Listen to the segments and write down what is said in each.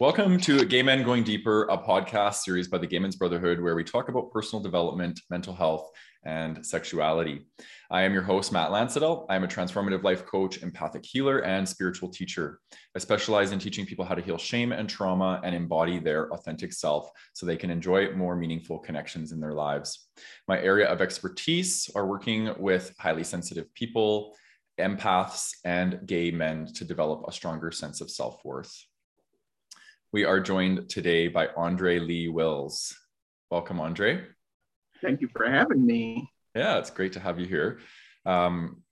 Welcome to Gay Men Going Deeper, a podcast series by the Gay Men's Brotherhood where we talk about personal development, mental health, and sexuality. I am your host, Matt Landsiedel. I am a transformative life coach, empathic healer, and spiritual teacher. I specialize in teaching people how to heal shame and trauma and embody their authentic self so they can enjoy more meaningful connections in their lives. My area of expertise are working with highly sensitive people, empaths, and gay men to develop a stronger sense of self worth. We are joined today by Andre Lee Wills. Welcome, Andre. Thank you for having me. Yeah, it's great to have you here. Um,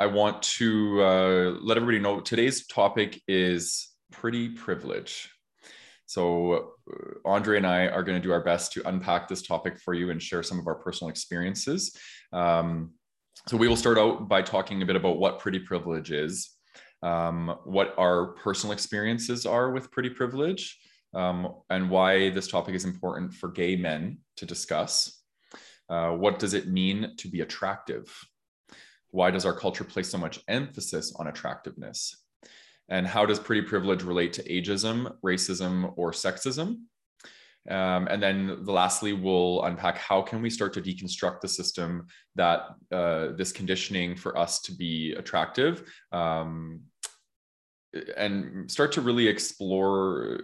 I want to uh, let everybody know today's topic is pretty privilege. So, uh, Andre and I are going to do our best to unpack this topic for you and share some of our personal experiences. Um, so, we will start out by talking a bit about what pretty privilege is, um, what our personal experiences are with pretty privilege, um, and why this topic is important for gay men to discuss. Uh, what does it mean to be attractive? Why does our culture place so much emphasis on attractiveness? And how does pretty privilege relate to ageism, racism, or sexism? Um, and then lastly, we'll unpack how can we start to deconstruct the system that uh, this conditioning for us to be attractive um, and start to really explore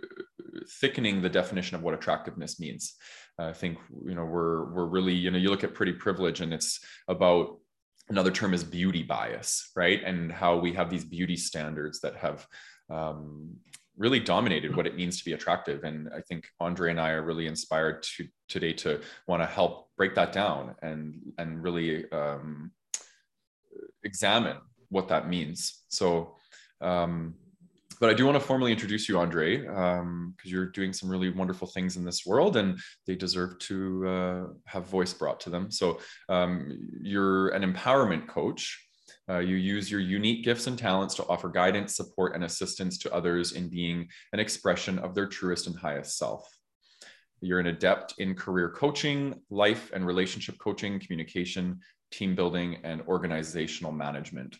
thickening the definition of what attractiveness means. I think you know we're we're really you know you look at pretty privilege and it's about another term is beauty bias, right? And how we have these beauty standards that have um, really dominated what it means to be attractive. And I think Andre and I are really inspired to today to want to help break that down and and really um, examine what that means. So um, but I do want to formally introduce you, Andre, because um, you're doing some really wonderful things in this world, and they deserve to uh, have voice brought to them. So um, you're an empowerment coach. Uh, you use your unique gifts and talents to offer guidance, support, and assistance to others in being an expression of their truest and highest self. You're an adept in career coaching, life and relationship coaching, communication, team building, and organizational management.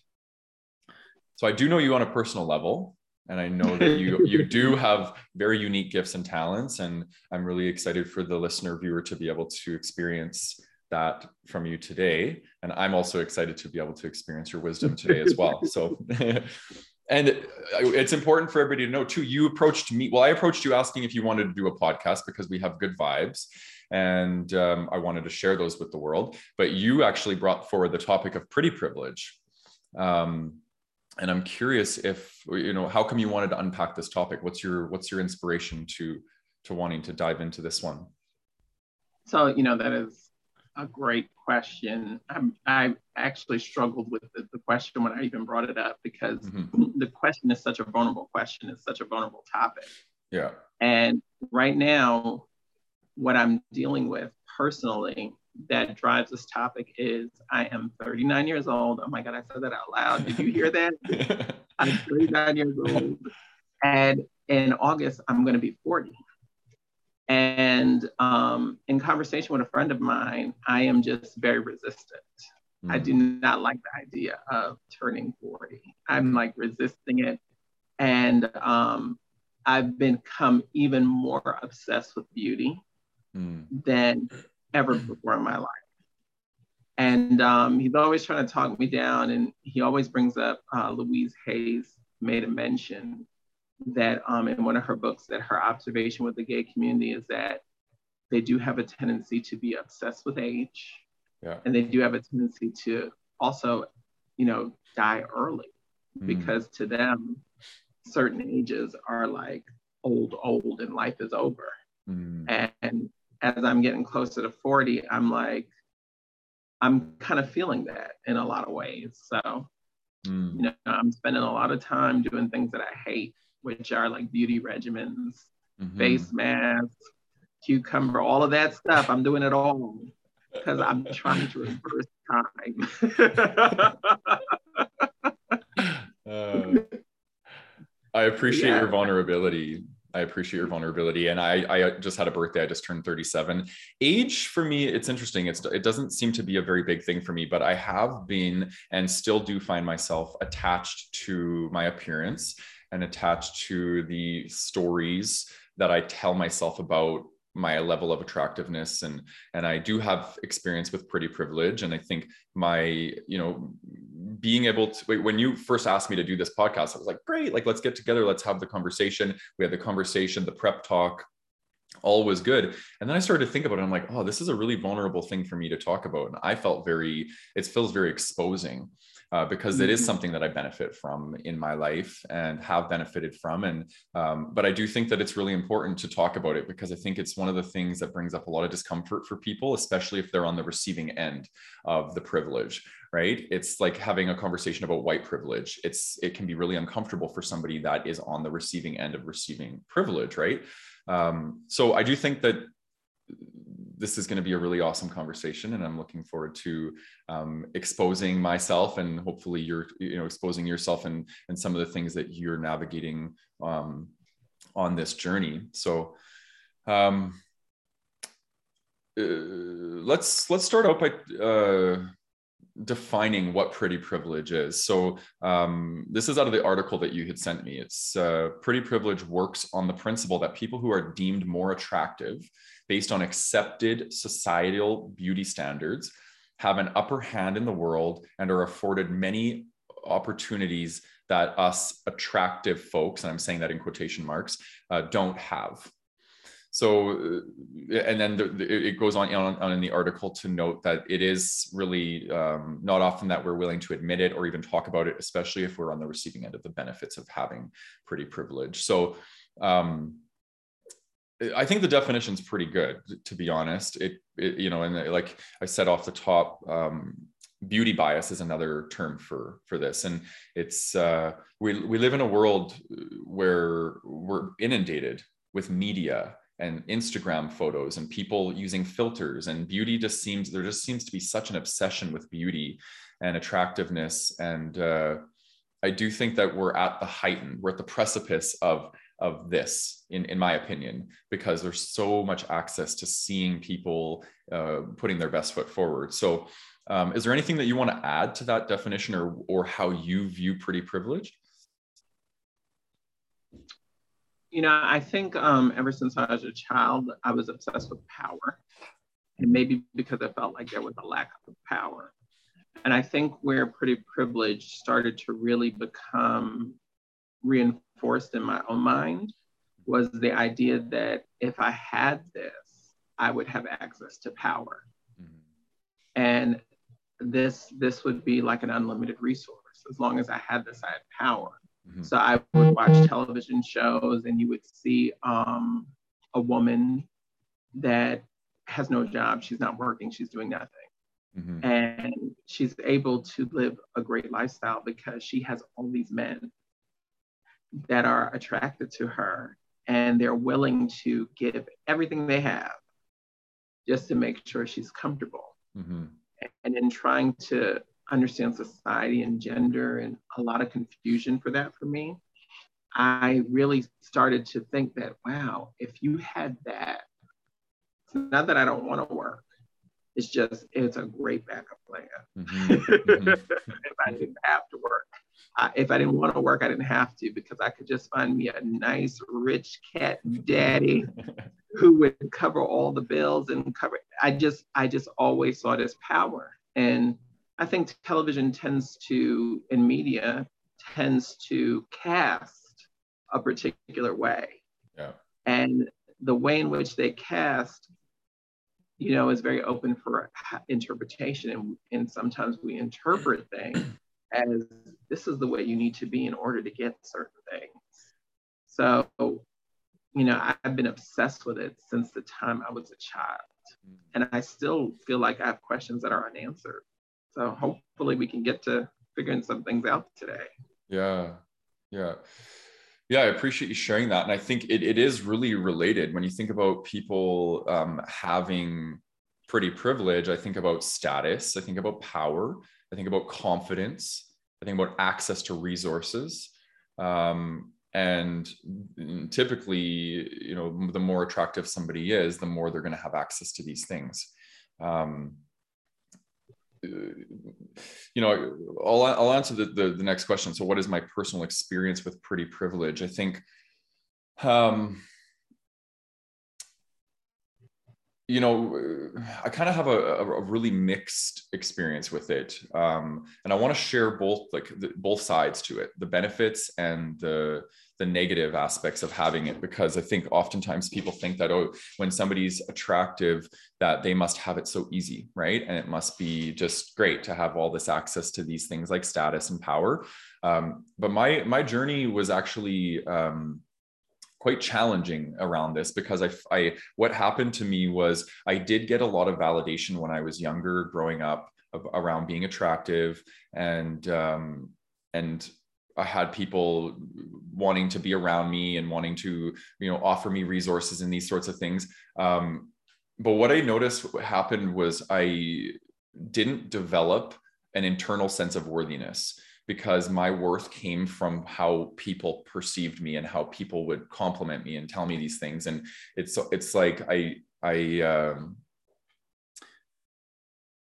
So I do know you on a personal level and i know that you you do have very unique gifts and talents and i'm really excited for the listener viewer to be able to experience that from you today. And i'm also excited to be able to experience your wisdom today as well. So and it's important for everybody to know too you approached me well i approached you asking if you wanted to do a podcast because we have good vibes and um, i wanted to share those with the world. But you actually brought forward the topic of pretty privilege. Um, and i'm curious if you know how come you wanted to unpack this topic? What's your what's your inspiration to to wanting to dive into this one? So you know that is a great question. I'm, i actually struggled with the, the, question when i even brought it up because mm-hmm. the question is such a vulnerable question. It's such a vulnerable topic. Yeah. And right now what i'm dealing with personally that drives this topic is I am 39 years old. Oh my God, I said that out loud. Did you hear that? I'm 39 years old. And in August, I'm going to be 40. And um, in conversation with a friend of mine, I am just very resistant. Mm. I do not like the idea of turning 40. I'm like resisting it. And um, I've become even more obsessed with beauty mm. than ever before in my life. And um, he's always trying to talk me down. And he always brings up uh, Louise Hayes made a mention that um, in one of her books that her observation with the gay community is that they do have a tendency to be obsessed with age. Yeah. And they do have a tendency to also, you know, die early mm. because to them, certain ages are like old, old, and life is over. Mm. And as I'm getting closer to 40, I'm like, I'm kind of feeling that in a lot of ways. So, mm. you know, I'm spending a lot of time doing things that I hate, which are like beauty regimens, mm-hmm. face masks, cucumber, all of that stuff. I'm doing it all because I'm trying to reverse time. uh, I appreciate yeah. your vulnerability I appreciate your vulnerability. And I, I just had a birthday. I just turned 37. Age for me, it's interesting. It's, it doesn't seem to be a very big thing for me, but I have been and still do find myself attached to my appearance and attached to the stories that I tell myself about my level of attractiveness and and I do have experience with pretty privilege. And I think my you know being able to when you first asked me to do this podcast I was like great like let's get together let's have the conversation. We had the conversation the prep talk all was good. And then i started to think about it i'm like oh this is a really vulnerable thing for me to talk about. And i felt very it feels very exposing uh, because mm-hmm. it is mm-hmm. something that I benefit from in my life and have benefited from. And um, but I do think that it's really important to talk about it because I think it's one of the things that brings up a lot of discomfort for people, especially if they're on the receiving end of the privilege. Right? It's like having a conversation about white privilege. It's it can be really uncomfortable for somebody that is on the receiving end of receiving privilege. Right? Um, so I do think that this is going to be a really awesome conversation and i'm looking forward to um, exposing myself and hopefully you're you know exposing yourself and and some of the things that you're navigating um, on this journey so um, uh, let's let's start out by uh, defining what pretty privilege is. So um, this is out of the article that you had sent me. It's uh, pretty privilege works on the principle that people who are deemed more attractive based on accepted societal beauty standards have an upper hand in the world and are afforded many opportunities that us attractive folks, and I'm saying that in quotation marks, uh, don't have. So uh, and then the, the, it goes on, on, on in the article to note that it is really um, not often that we're willing to admit it or even talk about it especially if we're on the receiving end of the benefits of having pretty privilege. So um, I think the definition is pretty good, to be honest. It, it, you know, and uh, like I said off the top, um, beauty bias is another term for for this, and it's uh, we we live in a world where we're inundated with media and Instagram photos and people using filters and beauty just seems there just seems to be such an obsession with beauty and attractiveness and uh, I do think that we're at the heightened we're at the precipice of of this in in my opinion because there's so much access to seeing people uh, putting their best foot forward so um, is there anything that you want to add to that definition or or how you view pretty privilege you know, I think um, ever since I was a child, I was obsessed with power. And maybe because I felt like there was a lack of power. And I think where pretty privilege started to really become reinforced in my own mind was the idea that if I had this, I would have access to power. Mm-hmm. And this this would be like an unlimited resource. As long as I had this, I had power. Mm-hmm. So I would watch television shows and you would see um, a woman that has no job, she's not working, she's doing nothing. Mm-hmm. And she's able to live a great lifestyle because she has all these men that are attracted to her and they're willing to give everything they have just to make sure she's comfortable. Mm-hmm. And in trying to understand society and gender and a lot of confusion for that for me, I really started to think that, wow, if you had that, it's not that I don't want to work, it's just, it's a great backup plan. Mm-hmm. Mm-hmm. if I didn't have to work. I, if I didn't want to work, I didn't have to because I could just find me a nice, rich cat daddy who would cover all the bills and cover. I just, I just always saw this power. And I think television tends to, in media, tends to cast a particular way. Yeah. And the way in which they cast, you know, is very open for interpretation. And, and sometimes we interpret things as this is the way you need to be in order to get certain things. So, you know, I've been obsessed with it since the time I was a child. Mm. And I still feel like I have questions that are unanswered. So hopefully we can get to figuring some things out today. Yeah. Yeah. Yeah, I appreciate you sharing that. And I think it, it is really related when you think about people um, having pretty privilege. I think about status, I think about power, I think about confidence, I think about access to resources. Um, and typically, you know, the more attractive somebody is, the more they're going to have access to these things. Um, you know, I'll, I'll answer the, the, the next question. So, what is my personal experience with pretty privilege? I think, um, you know, I kind of have a, a, really mixed experience with it, um, and I want to share both like the, both sides to it, the benefits and the the negative aspects of having it because i think oftentimes people think that oh when somebody's attractive that they must have it so easy right? And it must be just great to have all this access to these things like status and power. Um, but my my journey was actually um, quite challenging around this because I, I what happened to me was i did get a lot of validation when i was younger growing up around being attractive and um, and I had people wanting to be around me and wanting to, you know, offer me resources and these sorts of things. Um, but what I noticed happened was I didn't develop an internal sense of worthiness because my worth came from how people perceived me and how people would compliment me and tell me these things. And it's it's like I I um,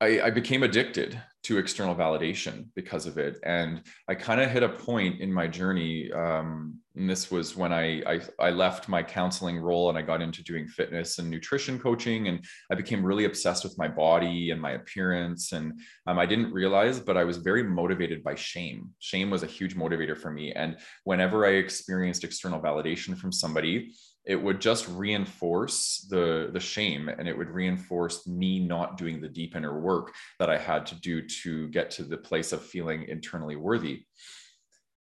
I, I became addicted to external validation because of it. And I kind of hit a point in my journey. Um, and this was when I, I, I left my counseling role and I got into doing fitness and nutrition coaching. And I became really obsessed with my body and my appearance. And um, I didn't realize, but I was very motivated by shame. Shame was a huge motivator for me. And whenever I experienced external validation from somebody, it would just reinforce the the shame and it would reinforce me not doing the deep inner work that i had to do to get to the place of feeling internally worthy.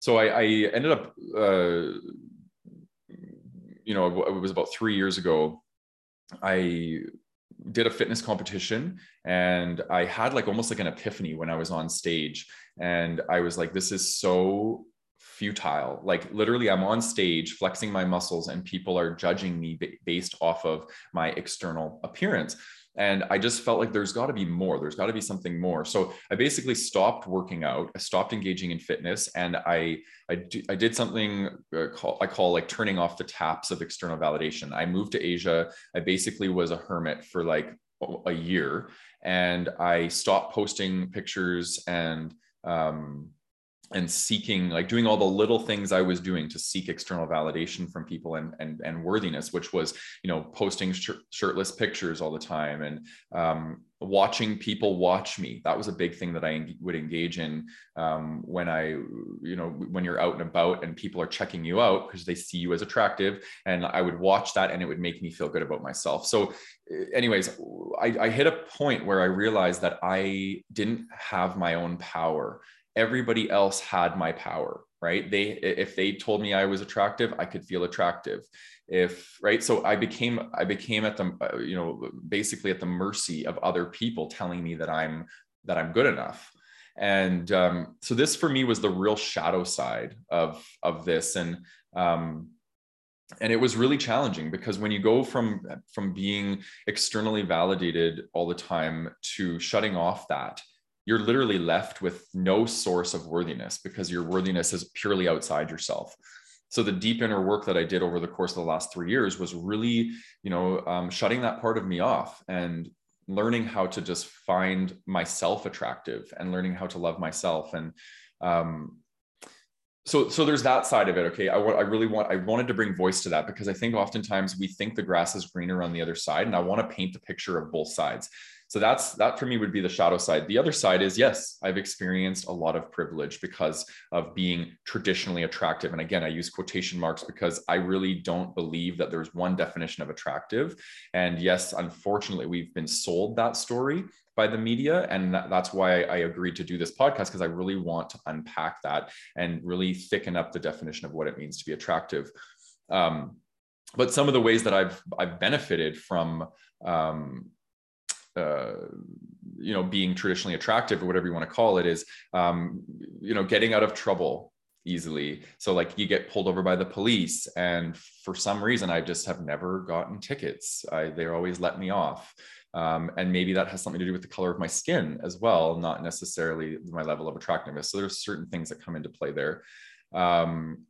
So i, I ended up uh, you know it was about three years ago i did a fitness competition and i had like almost like an epiphany when i was on stage. And i was like this is so futile. Like literally, I'm on stage flexing my muscles, and people are judging me b- based off of my external appearance. And I just felt like there's got to be more. There's got to be something more. So I basically stopped working out. I stopped engaging in fitness, and I I, do, I did something uh, call, I call like turning off the taps of external validation. I moved to Asia. I basically was a hermit for like a year, and I stopped posting pictures and um, and seeking like doing all the little things i was doing to seek external validation from people and and, and worthiness which was you know posting shirtless pictures all the time and um, watching people watch me. That was a big thing that i would engage in um, when i you know when you're out and about and people are checking you out because they see you as attractive and i would watch that and it would make me feel good about myself. So anyways I, I hit a point where i realized that i didn't have my own power everybody else had my power right? They if they told me i was attractive i could feel attractive. If right? So i became i became at the uh, you know basically at the mercy of other people telling me that i'm that i'm good enough. And um, so this for me was the real shadow side of of this. And um, and it was really challenging because when you go from from being externally validated all the time to shutting off that you're literally left with no source of worthiness because your worthiness is purely outside yourself. So the deep inner work that i did over the course of the last three years was really you know um, shutting that part of me off and learning how to just find myself attractive and learning how to love myself. And um, so so there's that side of it. Okay. I, I really want i wanted to bring voice to that because i think oftentimes we think the grass is greener on the other side and i want to paint the picture of both sides so that's that for me would be the shadow side. The other side is yes i've experienced a lot of privilege because of being traditionally attractive. And again i use quotation marks because i really don't believe that there's one definition of attractive. And yes unfortunately we've been sold that story by the media. And that's why i agreed to do this podcast because i really want to unpack that and really thicken up the definition of what it means to be attractive. Um, but some of the ways that i've i've benefited from um, uh, you know being traditionally attractive or whatever you want to call it is um, you know getting out of trouble easily. So like you get pulled over by the police and for some reason i just have never gotten tickets. I, they always let me off. Um, and maybe that has something to do with the color of my skin as well not necessarily my level of attractiveness. So there's certain things that come into play there. Um,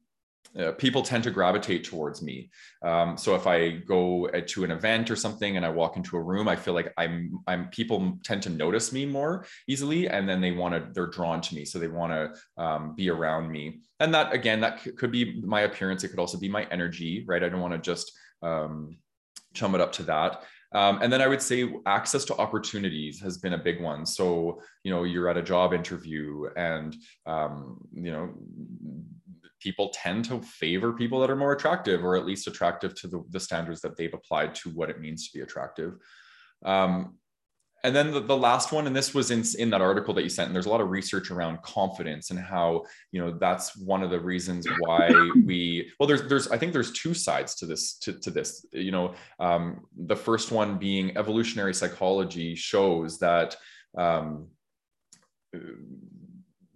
uh, people tend to gravitate towards me. Um, so if I go to an event or something and I walk into a room, I feel like I'm I'm people tend to notice me more easily, and then they want to they're drawn to me, so they want to um, be around me. And that again, that c- could be my appearance. It could also be my energy, right? I don't want to just um, chum it up to that. Um, and then I would say access to opportunities has been a big one. So, you know, you're at a job interview and, um, you know, people tend to favor people that are more attractive or at least attractive to the, the standards that they've applied to what it means to be attractive. Um, and then the, the, last one, and this was in, in that article that you sent, and there's a lot of research around confidence and how, you know, that's one of the reasons why we, well, there's, there's, I think there's two sides to this, to, to this, you know, um, the first one being evolutionary psychology shows that um,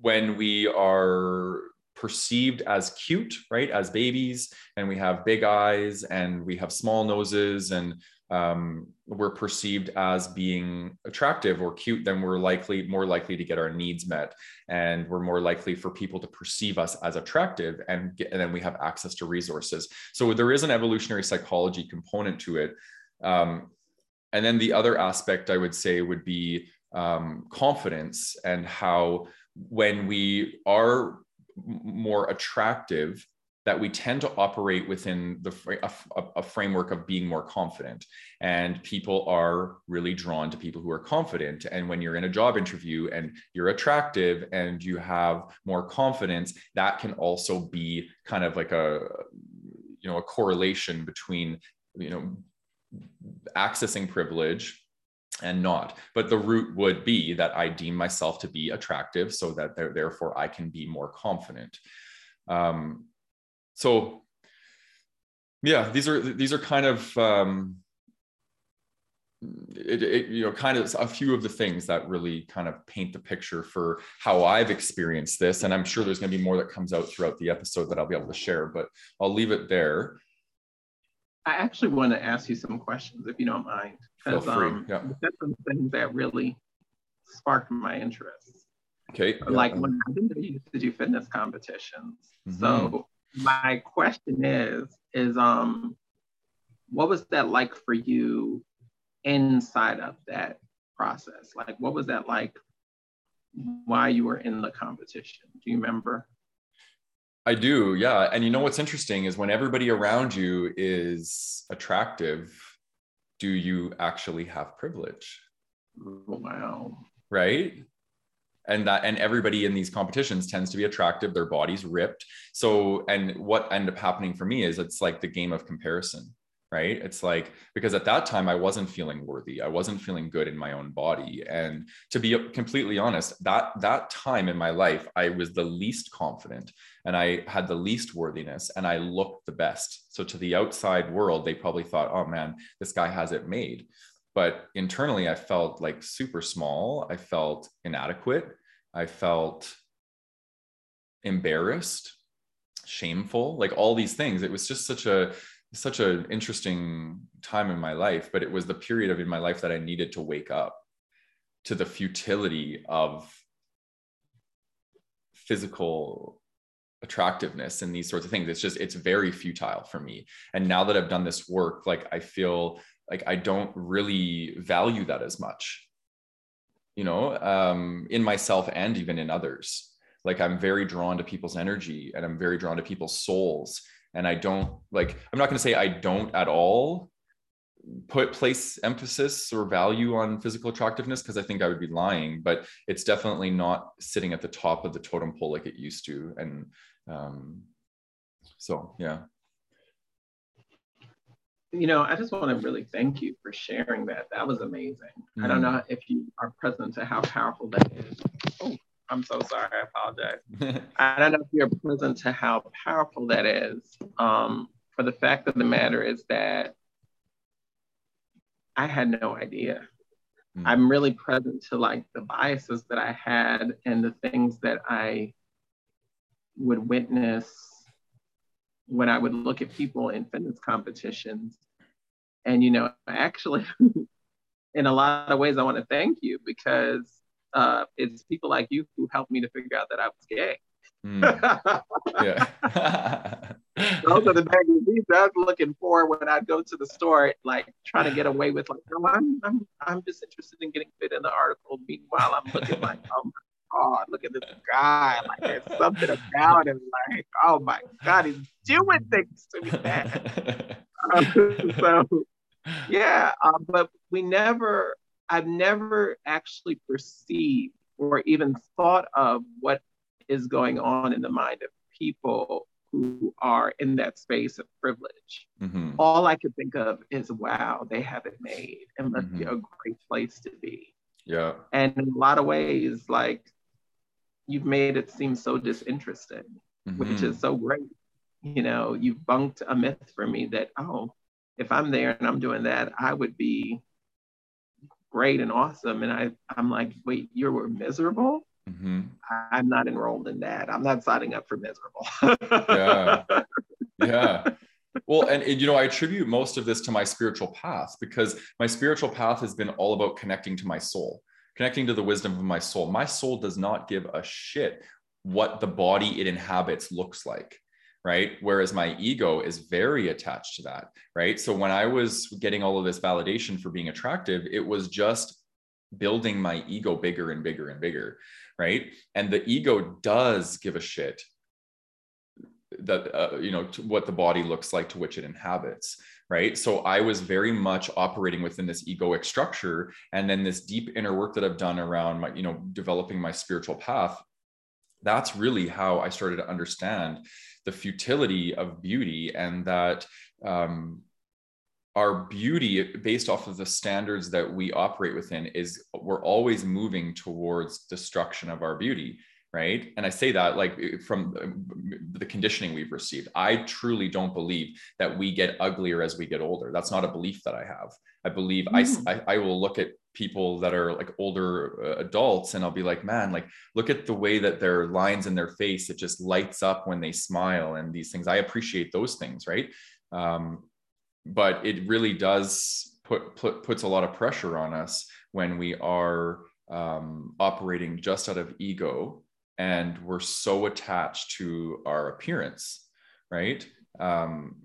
when we are perceived as cute, right, as babies, and we have big eyes and we have small noses and um, we're perceived as being attractive or cute, then we're likely more likely to get our needs met, and we're more likely for people to perceive us as attractive, and, get, and then we have access to resources. So there is an evolutionary psychology component to it. Um, and then the other aspect I would say would be um, confidence and how when we are more attractive that we tend to operate within the a, a, framework of being more confident. And people are really drawn to people who are confident. And when you're in a job interview and you're attractive and you have more confidence that can also be kind of like a you know a correlation between you know accessing privilege and not but the root would be that i deem myself to be attractive so that therefore i can be more confident. Um, so yeah these are these are kind of um, it, it, you know kind of a few of the things that really kind of paint the picture for how i've experienced this. And i'm sure there's going to be more that comes out throughout the episode that i'll be able to share but i'll leave it there i actually want to ask you some questions if you don't mind because um, yeah. that's some things that really sparked my interest okay like yeah. when i didn't used to do fitness competitions mm-hmm. so my question is is um what was that like for you inside of that process like what was that like why you were in the competition do you remember i do yeah and you know what's interesting is when everybody around you is attractive do you actually have privilege? Oh, wow. Right? And that and everybody in these competitions tends to be attractive their bodies ripped. So and what ended up happening for me is it's like the game of comparison right? It's like because at that time i wasn't feeling worthy. I wasn't feeling good in my own body. And to be completely honest that that time in my life i was the least confident and i had the least worthiness and i looked the best. So to the outside world they probably thought oh man this guy has it made. But internally i felt like super small. I felt inadequate. I felt embarrassed, shameful, like all these things. It was just such a such an interesting time in my life, but it was the period of in my life that I needed to wake up to the futility of physical attractiveness and these sorts of things. It's just it's very futile for me. And now that I've done this work, like I feel like I don't really value that as much you know, um, in myself and even in others. Like I'm very drawn to people's energy and I'm very drawn to people's souls. And I don't like, I'm not going to say I don't at all put place emphasis or value on physical attractiveness because I think I would be lying, but it's definitely not sitting at the top of the totem pole like it used to. And um, so, yeah you know, I just want to really thank you for sharing that. That was amazing. Mm. I don't mm. know if you are present to how powerful that is. Oh, I'm so sorry. I apologize. I don't know if you're present to how powerful that is. Um, for the fact of the matter is that I had no idea. Mm. I'm really present to like the biases that I had and the things that I would witness when I would look at people in fitness competitions. And, you know, actually, in a lot of ways, I want to thank you because uh, it's people like you who helped me to figure out that I was gay. Mm. yeah. those are the magazines I was looking for when I go to the store, like trying to get away with like, oh, I'm I'm I'm just interested in getting fit in the article. Meanwhile, I'm looking like, oh my god, look at this guy. Like there's something about him. Like, oh my god, he's doing things to me, man. so yeah, um, but we never. I've never actually perceived or even thought of what is going on in the mind of people who are in that space of privilege. Mm-hmm. All I could think of is, wow, they have it made. It must mm-hmm. be a great place to be. Yeah. And in a lot of ways, like you've made it seem so disinterested, mm-hmm. which is so great. You know, you've bunked a myth for me that, oh, if I'm there and I'm doing that, I would be great and awesome. And I, I'm like, wait, you were miserable? Mm-hmm. I'm not enrolled in that. I'm not signing up for miserable. yeah. Yeah. Well, and, and, you know, I attribute most of this to my spiritual path because my spiritual path has been all about connecting to my soul, connecting to the wisdom of my soul. My soul does not give a shit what the body it inhabits looks like right? Whereas my ego is very attached to that right? So when i was getting all of this validation for being attractive it was just building my ego bigger and bigger and bigger right? And the ego does give a shit that uh, you know what the body looks like to which it inhabits right? So i was very much operating within this egoic structure and then this deep inner work that i've done around my you know developing my spiritual path that's really how i started to understand the futility of beauty and that um, our beauty based off of the standards that we operate within is we're always moving towards destruction of our beauty right? And i say that like from the conditioning we've received. I truly don't believe that we get uglier as we get older. That's not a belief that i have. I believe mm. I, I, I will look at people that are like older uh, adults and i'll be like man like look at the way that their lines in their face it just lights up when they smile and these things. I appreciate those things right? Um, but it really does put, put puts a lot of pressure on us when we are um, operating just out of ego and we're so attached to our appearance right um,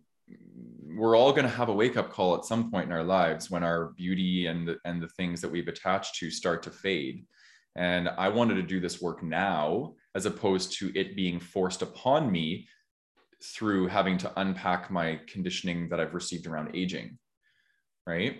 we're all going to have a wake up call at some point in our lives when our beauty and the, and the things that we've attached to start to fade and i wanted to do this work now as opposed to it being forced upon me through having to unpack my conditioning that I've received around aging. Right.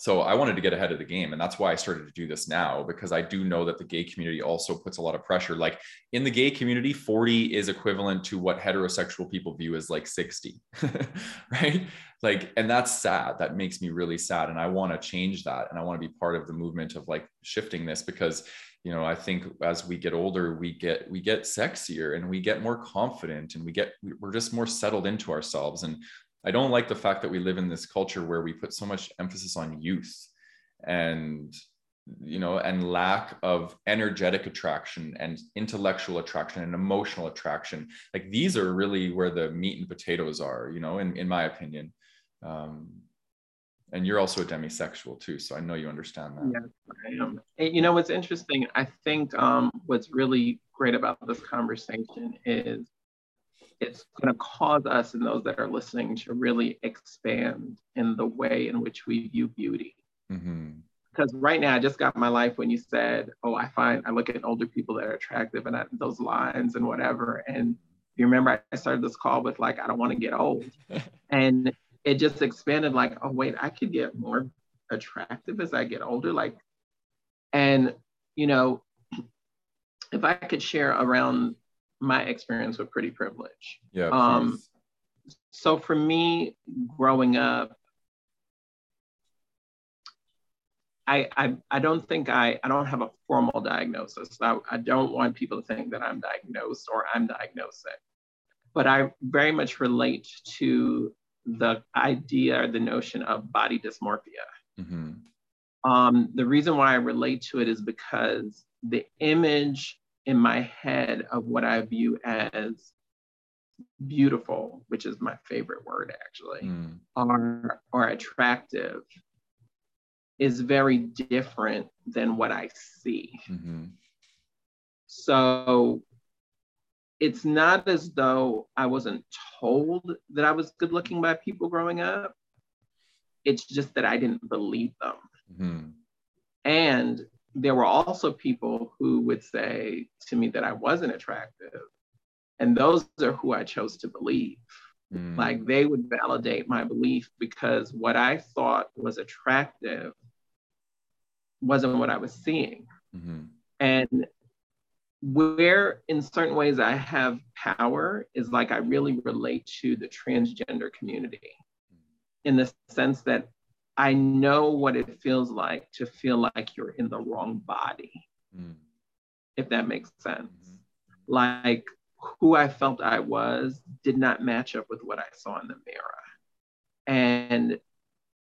So I wanted to get ahead of the game. And that's why I started to do this now, because I do know that the gay community also puts a lot of pressure. Like in the gay community, 40 is equivalent to what heterosexual people view as like 60. right. Like, and that's sad. That makes me really sad. And I want to change that. And I want to be part of the movement of like shifting this because you know i think as we get older we get we get sexier and we get more confident and we get we're just more settled into ourselves and i don't like the fact that we live in this culture where we put so much emphasis on youth and you know and lack of energetic attraction and intellectual attraction and emotional attraction. Like these are really where the meat and potatoes are you know in, in my opinion. Um, and you're also a demisexual too so i know you understand that. Yes i am. You know what's interesting i think um, what's really great about this conversation is it's going to cause us and those that are listening to really expand in the way in which we view beauty mm-hmm. because right now i just got my life when you said oh i find i look at older people that are attractive and I, those lines and whatever and you remember i started this call with like i don't want to get old and it just expanded like, oh, wait, I could get more attractive as I get older. Like, and, you know, if I could share around my experience with pretty privilege. Yeah. Um, so for me, growing up, I, I, I don't think I, I don't have a formal diagnosis. I, I don't want people to think that I'm diagnosed or I'm diagnosing, but I very much relate to the idea or the notion of body dysmorphia. Mm-hmm. Um, the reason why I relate to it is because the image in my head of what I view as beautiful, which is my favorite word actually, mm. or, or attractive, is very different than what I see. Mm-hmm. So it's not as though I wasn't told that I was good looking by people growing up. It's just that I didn't believe them. Mm-hmm. And there were also people who would say to me that I wasn't attractive. And those are who I chose to believe. Mm. Like they would validate my belief because what I thought was attractive wasn't what I was seeing. Mm-hmm. And where in certain ways I have power is like I really relate to the transgender community in the sense that I know what it feels like to feel like you're in the wrong body, mm. if that makes sense. Mm-hmm. Like who I felt I was did not match up with what I saw in the mirror. And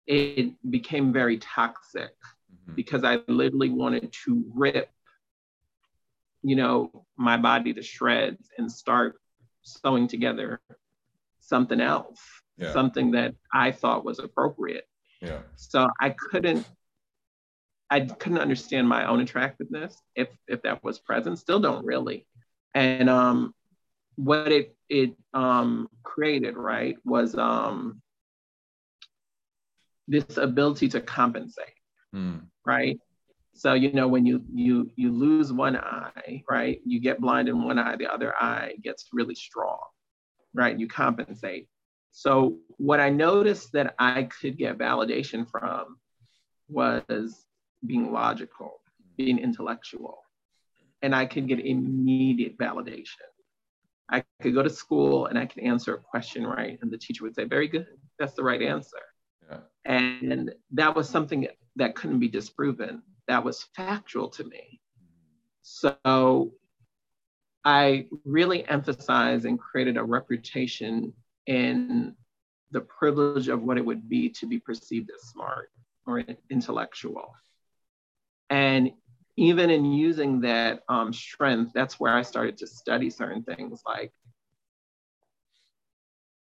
it became very toxic mm-hmm. because I literally wanted to rip, you know, my body to shreds and start sewing together something else, yeah. something that I thought was appropriate. Yeah. So I couldn't I couldn't understand my own attractiveness if if that was present. Still don't really. And um what it it um created, right, was um this ability to compensate. Mm. Right. So you know when you you you lose one eye, right? You get blind in one eye, the other eye gets really strong, right? You compensate. So what I noticed that I could get validation from was being logical, being intellectual. And I could get immediate validation. I could go to school and I could answer a question right, and the teacher would say, Very good, that's the right answer. Yeah. And that was something that couldn't be disproven, that was factual to me. So I really emphasized and created a reputation in the privilege of what it would be to be perceived as smart or intellectual. And even in using that um, strength, that's where I started to study certain things. Like,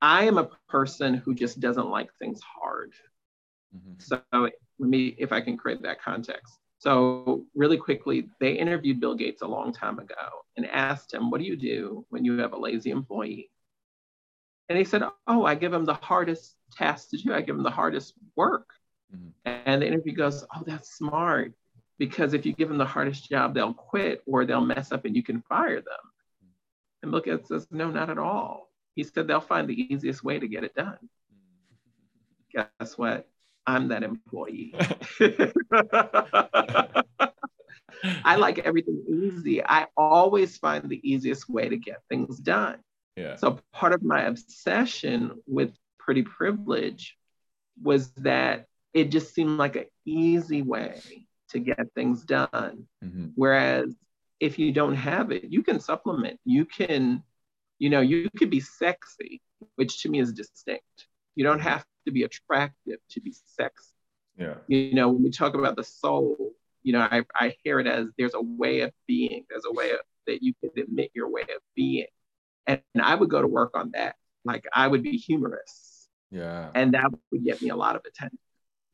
I am a person who just doesn't like things hard. Mm-hmm. So, let me, if I can create that context. So, really quickly, they interviewed Bill Gates a long time ago and asked him, What do you do when you have a lazy employee? And he said, Oh, I give them the hardest task to do. I give them the hardest work. Mm-hmm. And the interview goes, Oh, that's smart. Because if you give them the hardest job, they'll quit or they'll mess up and you can fire them. And Bill Gates says, No, not at all. He said they'll find the easiest way to get it done. Guess what? I'm that employee. I like everything easy. I always find the easiest way to get things done. Yeah. So part of my obsession with pretty privilege was that it just seemed like an easy way to get things done. Mm-hmm. Whereas if you don't have it, you can supplement. You can, you know, you could be sexy, which to me is distinct. You don't have to be attractive to be sexy. Yeah. You know, when we talk about the soul, you know, I, I hear it as there's a way of being, there's a way of, that you can admit your way of being. And I would go to work on that. Like I would be humorous. Yeah. And that would get me a lot of attention.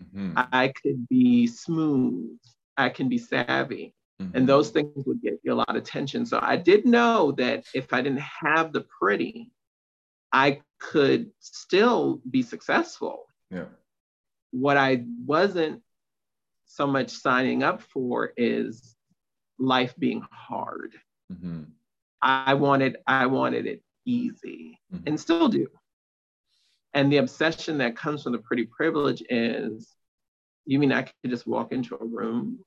Mm-hmm. I could be smooth. I can be savvy. Mm-hmm. And those things would get you a lot of attention. So I did know that if I didn't have the pretty, I could still be successful. Yeah. What I wasn't so much signing up for is life being hard. Mm-hmm. I wanted I wanted it easy mm-hmm. and still do. And the obsession that comes from the pretty privilege is you mean I could just walk into a room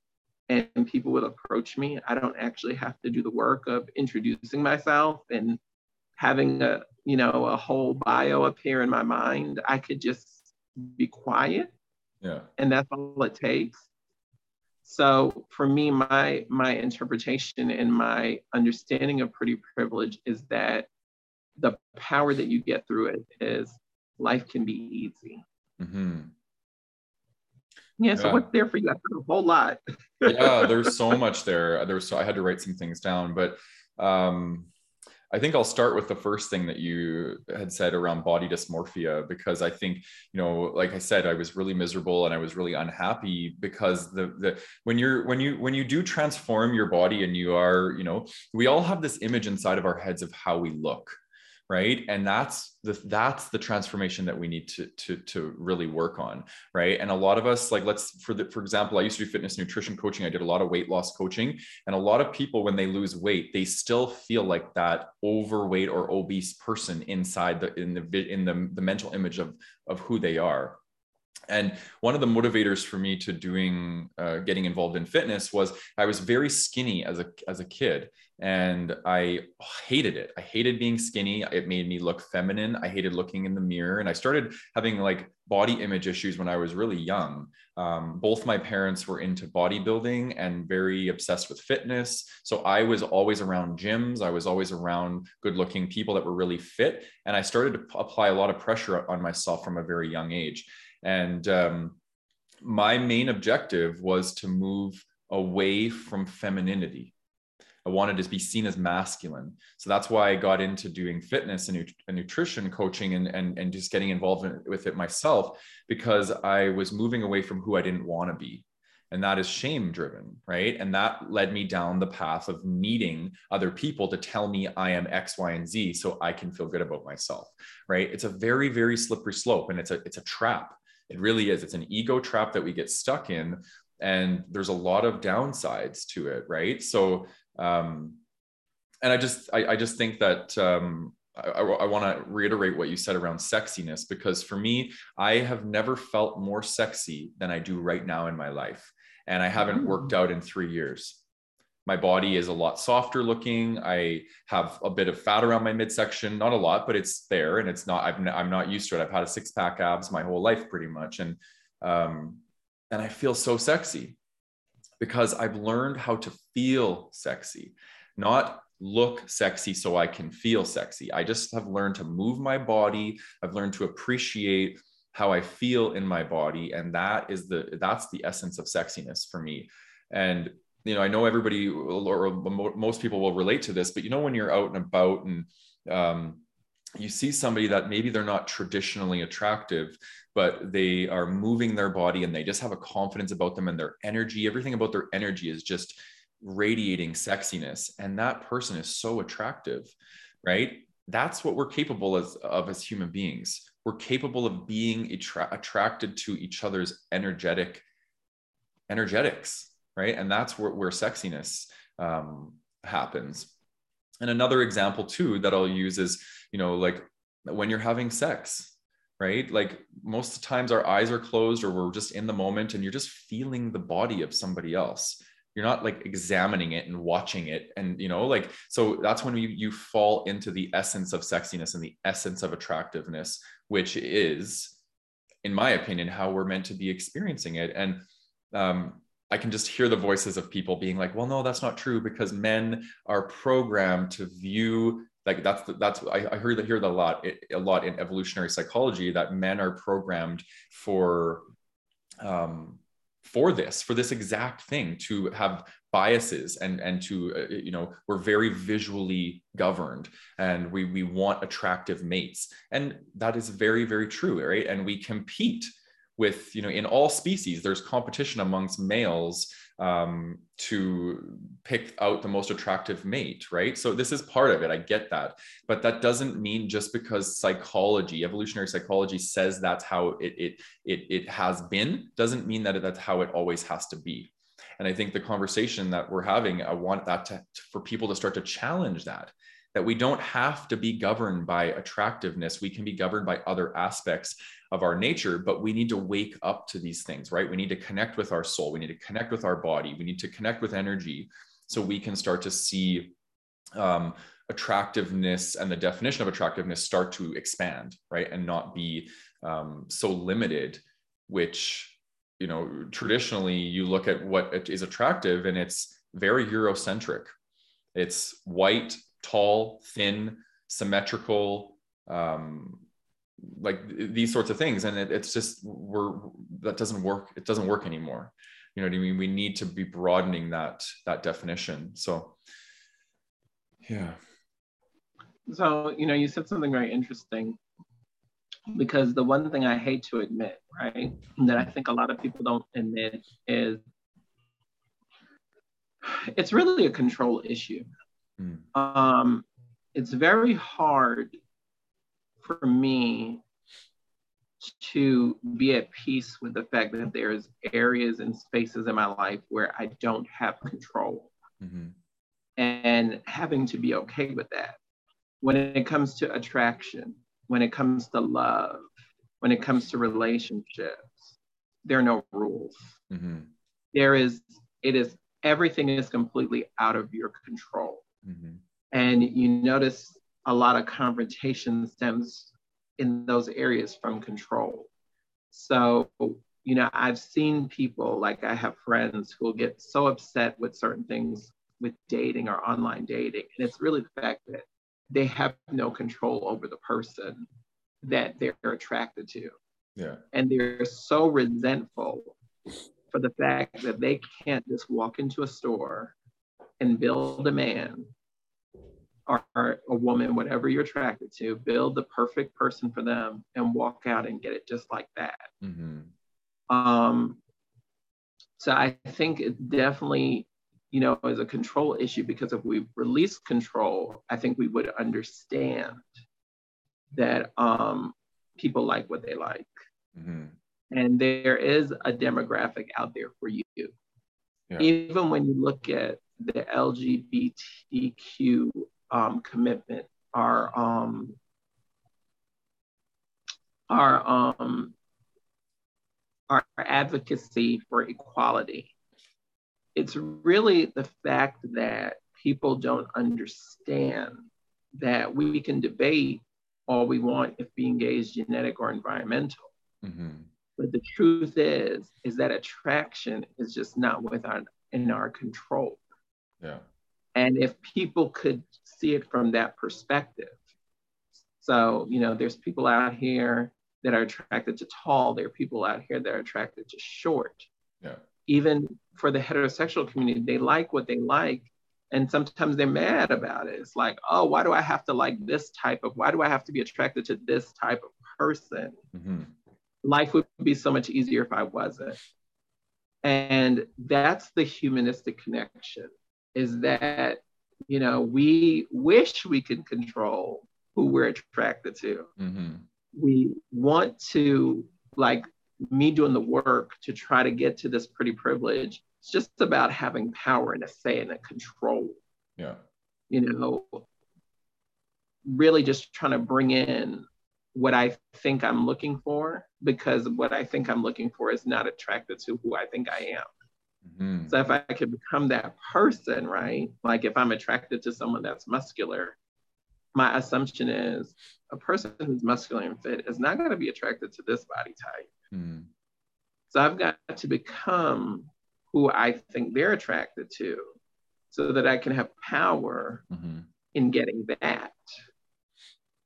and people would approach me? I don't actually have to do the work of introducing myself and having a, you know, a whole bio appear in my mind. I could just be quiet. Yeah. And that's all it takes. So for me, my my interpretation and my understanding of pretty privilege is that the power that you get through it is life can be easy. Mm-hmm. Yeah, so what's there for you? A whole lot. yeah, there's so much there. There's so I had to write some things down, but um, I think I'll start with the first thing that you had said around body dysmorphia, because I think, you know, like I said, I was really miserable and I was really unhappy because the, the, when you're, when you, when you do transform your body and you are, you know, we all have this image inside of our heads of how we look right? And that's the that's the transformation that we need to to to really work on right? And a lot of us like let's for the for example i used to do fitness nutrition coaching. I did a lot of weight loss coaching. And a lot of people when they lose weight they still feel like that overweight or obese person inside the in the in the, the mental image of of who they are and one of the motivators for me to doing uh, getting involved in fitness was i was very skinny as a as a kid and i hated it. I hated being skinny. It made me look feminine. I hated looking in the mirror and i started having like body image issues when i was really young. Um, both my parents were into bodybuilding and very obsessed with fitness so i was always around gyms. I was always around good looking people that were really fit and i started to apply a lot of pressure on myself from a very young age and um, my main objective was to move away from femininity. I wanted to be seen as masculine. So that's why I got into doing fitness and, and nutrition coaching and, and, and just getting involved in, with it myself because I was moving away from who I didn't want to be. And that is shame driven, right? And that led me down the path of needing other people to tell me I am X, Y, and Z so I can feel good about myself, right? It's a very, very slippery slope and it's a, it's a trap it really is. It's an ego trap that we get stuck in. And there's a lot of downsides to it, right? So, um, and I just, I, I just think that um, I, I want to reiterate what you said around sexiness because for me, I have never felt more sexy than I do right now in my life. And I haven't worked mm. out in three years my body is a lot softer looking. I have a bit of fat around my midsection. Not a lot but it's there and it's not I'm, I'm not used to it. I've had a six pack abs my whole life pretty much. And um and i feel so sexy because i've learned how to feel sexy not look sexy so i can feel sexy. I just have learned to move my body. I've learned to appreciate how i feel in my body. And that is the that's the essence of sexiness for me. And you know, I know everybody or most people will relate to this, but you know, when you're out and about and um, you see somebody that maybe they're not traditionally attractive, but they are moving their body and they just have a confidence about them and their energy, everything about their energy is just radiating sexiness. And that person is so attractive, right? That's what we're capable as, of as human beings. We're capable of being attra- attracted to each other's energetic energetics right? And that's where, where sexiness um, happens. And another example too that I'll use is, you know, like when you're having sex, right? Like most of the times our eyes are closed or we're just in the moment and you're just feeling the body of somebody else. You're not like examining it and watching it. And, you know, like, so that's when you, you fall into the essence of sexiness and the essence of attractiveness, which is, in my opinion, how we're meant to be experiencing it. And um, I can just hear the voices of people being like, well, no, that's not true because men are programmed to view like that's the, that's I, I heard that hear that a lot a lot in evolutionary psychology that men are programmed for um, for this for this exact thing to have biases and and to uh, you know we're very visually governed and we we want attractive mates. And that is very very true right? And we compete with you know in all species there's competition amongst males um, to pick out the most attractive mate right? So this is part of it. I get that. But that doesn't mean just because psychology evolutionary psychology says that's how it it it, it has been doesn't mean that that's how it always has to be. And i think the conversation that we're having i want that to, for people to start to challenge that that we don't have to be governed by attractiveness. We can be governed by other aspects of our nature, but we need to wake up to these things, right? We need to connect with our soul. We need to connect with our body. We need to connect with energy so we can start to see um, attractiveness and the definition of attractiveness start to expand, right? And not be um, so limited, which, you know, traditionally you look at what is attractive and it's very Eurocentric. It's white, tall, thin, symmetrical, um, like these sorts of things. And it, it's just we're that doesn't work. It doesn't work anymore. You know what I mean? We need to be broadening that that definition. So, yeah. So, you know, you said something very interesting because the one thing I hate to admit, right, that I think a lot of people don't admit is it's really a control issue. Mm. Um, it's very hard for me to be at peace with the fact that there's areas and spaces in my life where I don't have control mm-hmm. and having to be okay with that. When it comes to attraction, when it comes to love, when it comes to relationships, there are no rules. Mm-hmm. There is, it is, everything is completely out of your control. Mm-hmm. And you notice a lot of confrontation stems in those areas from control. So, you know, I've seen people, like I have friends who will get so upset with certain things with dating or online dating. And it's really the fact that they have no control over the person that they're attracted to. Yeah. And they're so resentful for the fact that they can't just walk into a store and build a man or, a woman, whatever you're attracted to, build the perfect person for them and walk out and get it just like that. Mm-hmm. Um, so I think it definitely, you know, is a control issue because if we release control, I think we would understand that um, people like what they like. Mm-hmm. And there is a demographic out there for you. Yeah. Even when you look at the LGBTQ um, commitment, our um, our um, our advocacy for equality. It's really the fact that people don't understand that we can debate all we want if being gay is genetic or environmental. Mm-hmm. But the truth is, is that attraction is just not within in our control. Yeah. And if people could see it from that perspective. So, you know, there's people out here that are attracted to tall, there are people out here that are attracted to short. Yeah. Even for the heterosexual community, they like what they like. And sometimes they're mad about it. It's like, oh, why do I have to like this type of, why do I have to be attracted to this type of person? Mm-hmm. Life would be so much easier if I wasn't. And that's the humanistic connection is that you know, we wish we could control who we're attracted to. Mm-hmm. We want to, like me doing the work to try to get to this pretty privilege. It's just about having power and a say and a control. Yeah. You know, really just trying to bring in what I think I'm looking for because what I think I'm looking for is not attracted to who I think I am. Mm-hmm. So if I could become that person, right? Like if I'm attracted to someone that's muscular, my assumption is a person who's muscular and fit is not going to be attracted to this body type. Mm-hmm. So I've got to become who I think they're attracted to so that I can have power mm-hmm. in getting that.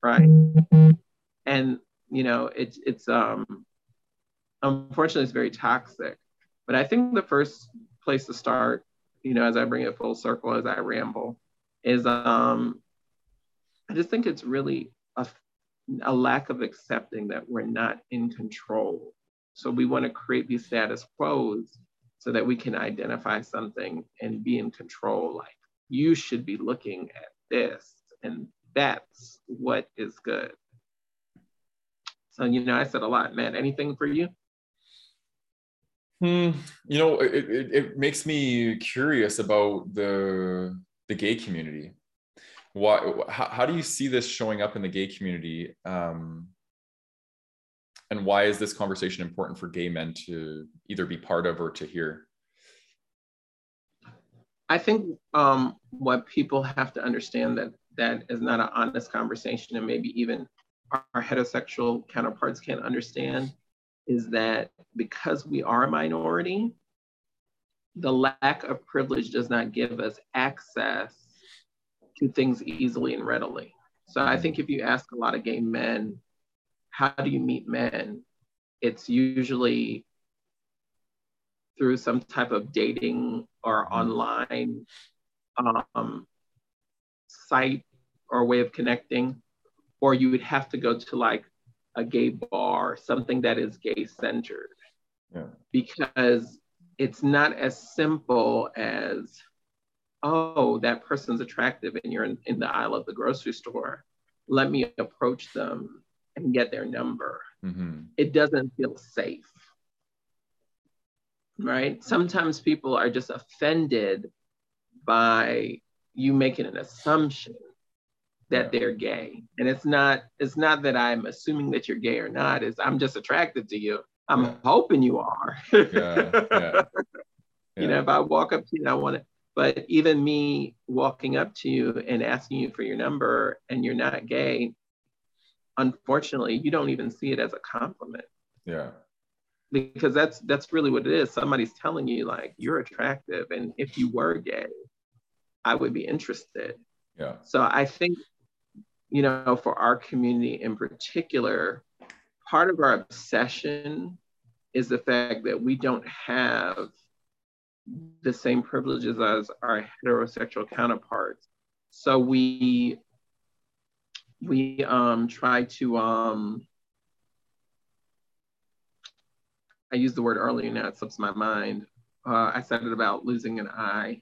Right. And you know, it's it's um unfortunately it's very toxic but I think the first place to start, you know, as I bring it full circle, as I ramble, is um, I just think it's really a, a lack of accepting that we're not in control. So we want to create these status quos so that we can identify something and be in control. Like you should be looking at this, and that's what is good. So, you know, I said a lot, man. Anything for you? Hmm, you know, it, it, it, makes me curious about the the gay community. Why? How, how do you see this showing up in the gay community? Um, and why is this conversation important for gay men to either be part of or to hear? I think um, what people have to understand that that is not an honest conversation, and maybe even our heterosexual counterparts can't understand, is that because we are a minority, the lack of privilege does not give us access to things easily and readily. So I think if you ask a lot of gay men, how do you meet men? It's usually through some type of dating or online um, site or way of connecting, or you would have to go to like a gay bar, something that is gay centered. Yeah. Because it's not as simple as, oh, that person's attractive and you're in, in the aisle of the grocery store. Let me approach them and get their number. Mm-hmm. It doesn't feel safe. Right? Sometimes people are just offended by you making an assumption that Yeah. they're gay. And it's not it's not that I'm assuming that you're gay or not, it's I'm just attracted to you. I'm Yeah. hoping you are. Yeah. Yeah. You know, if I walk up to you I want to, but even me walking up to you and asking you for your number and you're not gay, unfortunately, you don't even see it as a compliment yeah. because that's that's really what it is. Somebody's telling you like you're attractive, and if you were gay, I would be interested. Yeah. So I think, you know, for our community in particular, part of our obsession is the fact that we don't have the same privileges as our heterosexual counterparts. So we we um, try to um, I used the word earlier now it slips my mind. Uh, I said it about losing an eye.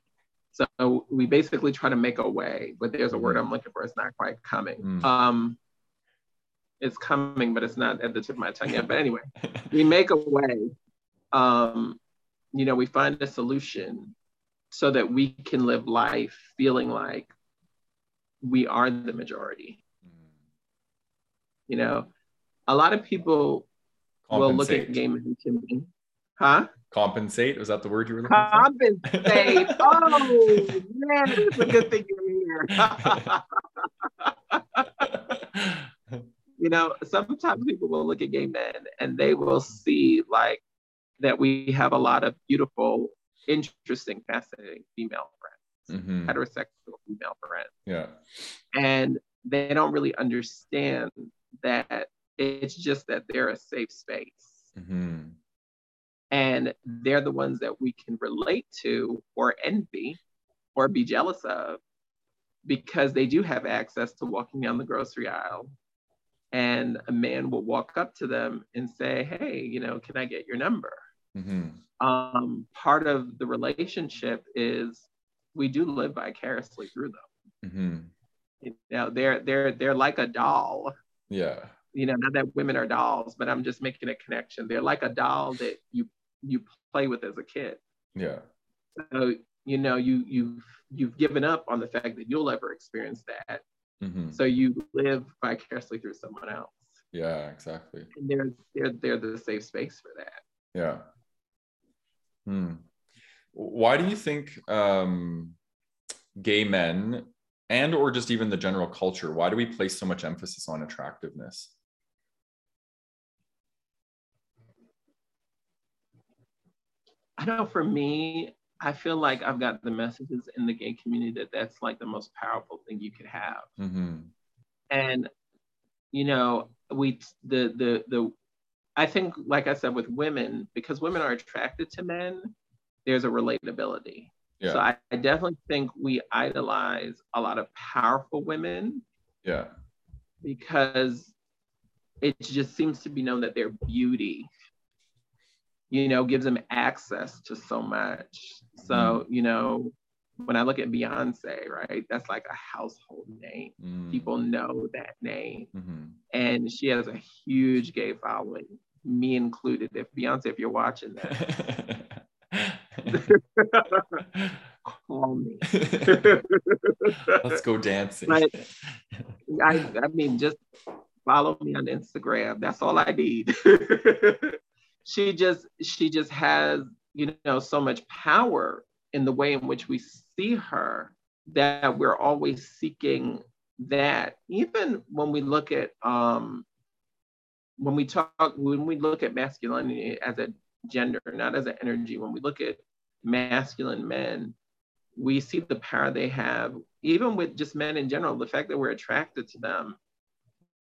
So we basically try to make a way, but there's a word I'm looking for. It's not quite coming. Mm. Um, it's coming, but it's not at the tip of my tongue yet. But anyway, we make a way. Um, you know, we find a solution so that we can live life feeling like we are the majority. You know, a lot of people will look at Compensate. gay men me, huh? Compensate. Was that the word you were looking for? Compensate. oh man, it's a good thing you're here. you know, sometimes people will look at gay men and they will see like that we have a lot of beautiful, interesting, fascinating female friends, Mhm. heterosexual female friends. Yeah. And they don't really understand that it's just that they're a safe space. Mhm. And they're the ones that we can relate to or envy or be jealous of because they do have access to walking down the grocery aisle. And a man will walk up to them and say, Hey, you know, can I get your number? Mhm. Um, part of the relationship is we do live vicariously through them. Mhm. You know, they're they're they're like a doll. Yeah. You know, not that women are dolls, but I'm just making a connection. They're like a doll that you you play with as a kid. Yeah. So you know, you you've you've given up on the fact that you'll ever experience that. Mhm. So you live vicariously through someone else. Yeah. Exactly. And they're they're they're the safe space for that. Yeah. Hmm. Why do you think um, gay men and or just even the general culture, why do we place so much emphasis on attractiveness? I know for me, I feel like I've got the messages in the gay community that that's like the most powerful thing you could have. Mhm. And you know, we the the the I think like I said with women, because women are attracted to men, there's a relatability. Yeah. So I, I definitely think we idolize a lot of powerful women yeah. because it just seems to be known that their beauty, you know, gives them access to so much. So, you know, when I look at Beyonce, right, that's like a household name. Mm. People know that name. Mhm. And she has a huge gay following, me included. If Beyonce, if you're watching that, call me. Let's go dancing. But- I, I mean, just follow me on Instagram. That's all I need. She just she just has you know so much power in the way in which we see her that we're always seeking that. Even when we look at um when we talk when we look at masculinity as a gender, not as an energy, when we look at masculine men, we see the power they have, even with just men in general, the fact that we're attracted to them,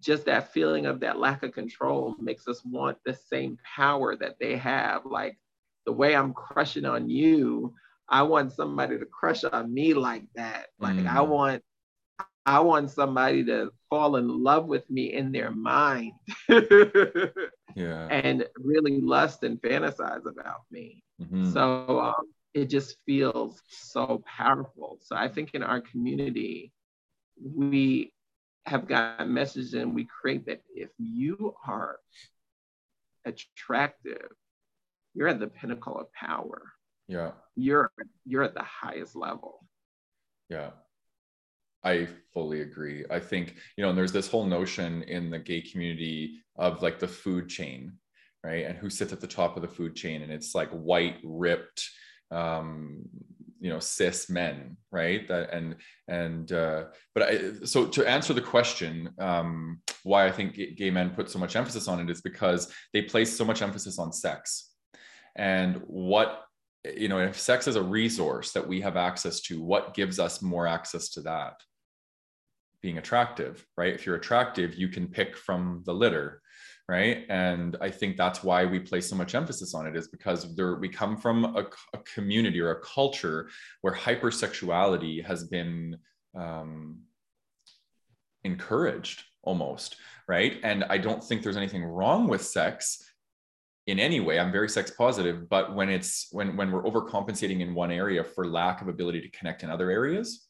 just that feeling of that lack of control makes us want the same power that they have. Like the way I'm crushing on you, I want somebody to crush on me like that. Like I Mm. want I want somebody to fall in love with me in their mind. yeah. And really lust and fantasize about me. Mm-hmm. So um, it just feels so powerful. So I think in our community, we have got messages and we create that if you are attractive, you're at the pinnacle of power. Yeah. You're you're at the highest level. Yeah. I fully agree. I think, you know, and there's this whole notion in the gay community of like the food chain, right? And who sits at the top of the food chain. And it's like white, ripped, um, you know, cis men, right? That and and uh, but I, so to answer the question, um, why I think gay men put so much emphasis on it is because they place so much emphasis on sex, and what you know, if sex is a resource that we have access to, what gives us more access to that? Being attractive, right? If you're attractive, you can pick from the litter, right? And I think that's why we place so much emphasis on it, is because there, we come from a, a community or a culture where hypersexuality has been um, encouraged almost, right? And I don't think there's anything wrong with sex in any way i'm very sex positive but when it's when when we're overcompensating in one area for lack of ability to connect in other areas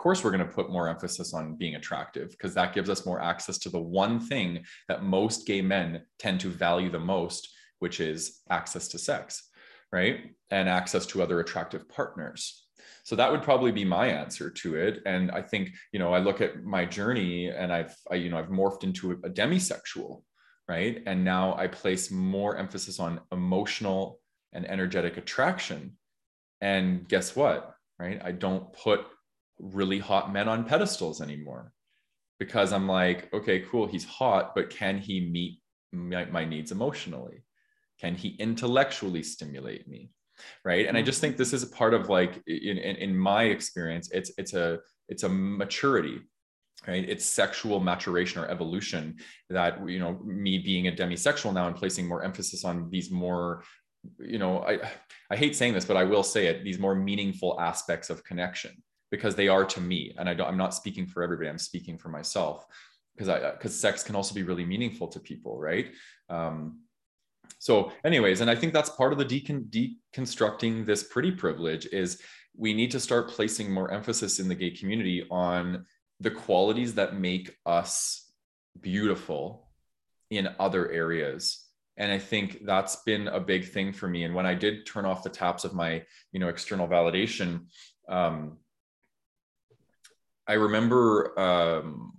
course we're going to put more emphasis on being attractive because that gives us more access to the one thing that most gay men tend to value the most which is access to sex right and access to other attractive partners so that would probably be my answer to it and i think you know i look at my journey and i've I, you know i've morphed into a demisexual right? And now I place more emphasis on emotional and energetic attraction. And guess what? Right? I don't put really hot men on pedestals anymore because I'm like, okay, cool, he's hot, but can he meet my, my needs emotionally? Can he intellectually stimulate me? Right. And I just think this is a part of like in, in, in my experience, it's it's a it's a maturity right it's sexual maturation or evolution that you know me being a demisexual now and placing more emphasis on these more you know i i hate saying this but i will say it these more meaningful aspects of connection because they are to me and i don't i'm not speaking for everybody i'm speaking for myself because i because sex can also be really meaningful to people right? Um so anyways and i think that's part of the decon- deconstructing this pretty privilege is we need to start placing more emphasis in the gay community on the qualities that make us beautiful in other areas. And i think that's been a big thing for me. And when i did turn off the taps of my you know external validation um, i remember um,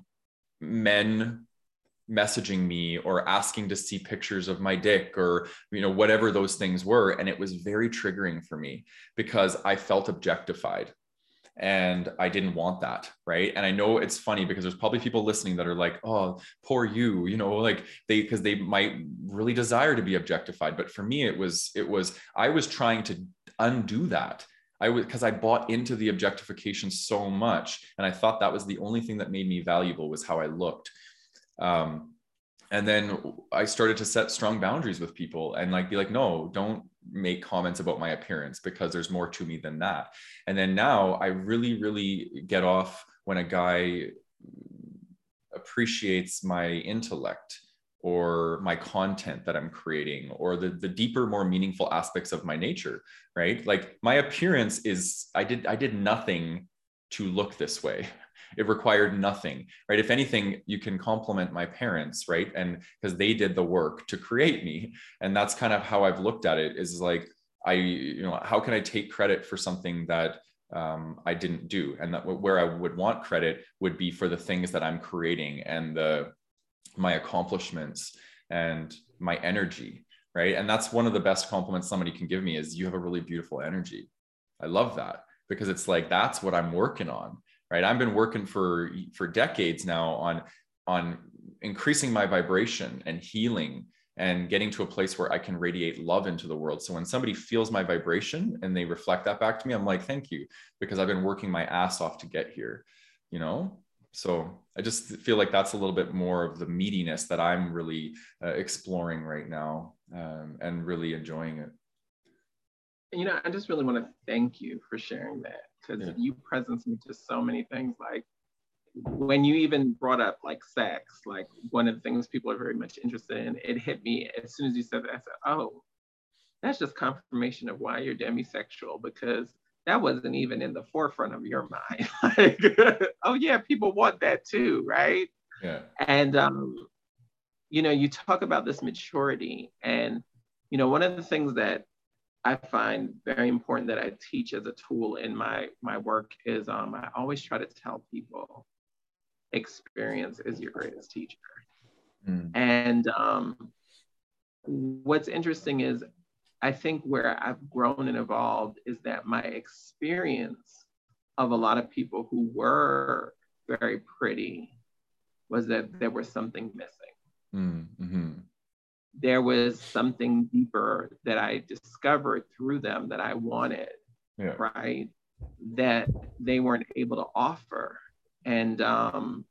men messaging me or asking to see pictures of my dick or you know whatever those things were and it was very triggering for me because i felt objectified and I didn't want that, right? And I know it's funny because there's probably people listening that are like, "Oh, poor you," you know, like they because they might really desire to be objectified. But for me, it was it was I was trying to undo that. I was because I bought into the objectification so much, and I thought that was the only thing that made me valuable was how I looked. Um, and then I started to set strong boundaries with people and like be like, no, don't make comments about my appearance because there's more to me than that. And then now I really, really get off when a guy appreciates my intellect or my content that I'm creating or the, the deeper, more meaningful aspects of my nature, right? Like my appearance is, I did, I did nothing to look this way. It required nothing right? If anything you can compliment my parents right? And because they did the work to create me. And that's kind of how i've looked at it is like i you know how can i take credit for something that um, I didn't do, and that where I would want credit would be for the things that I'm creating and the my accomplishments and my energy, right? And that's one of the best compliments somebody can give me is you have a really beautiful energy. I love that because it's like that's what I'm working on right i've been working for for decades now on on increasing my vibration and healing and getting to a place where i can radiate love into the world so when somebody feels my vibration and they reflect that back to me i'm like thank you because i've been working my ass off to get here you know so i just feel like that's a little bit more of the meatiness that i'm really uh, exploring right now um, and really enjoying it you know i just really want to thank you for sharing that because yeah. you presence me to so many things like when you even brought up like sex, like one of the things people are very much interested in, it hit me as soon as you said that. I said, oh, that's just confirmation of why you're demisexual because that wasn't even in the forefront of your mind. like, oh yeah, people want that too, right? Yeah. And um, you know, you talk about this maturity, and you know, one of the things that I find very important that I teach as a tool in my my work is um, I always try to tell people experience is your greatest teacher. Mm. And um, what's interesting is I think where I've grown and evolved is that my experience of a lot of people who were very pretty was that there was something missing. Mm, mm-hmm. There was something deeper that I discovered through them that I wanted, yeah. right? That they weren't able to offer. And, um,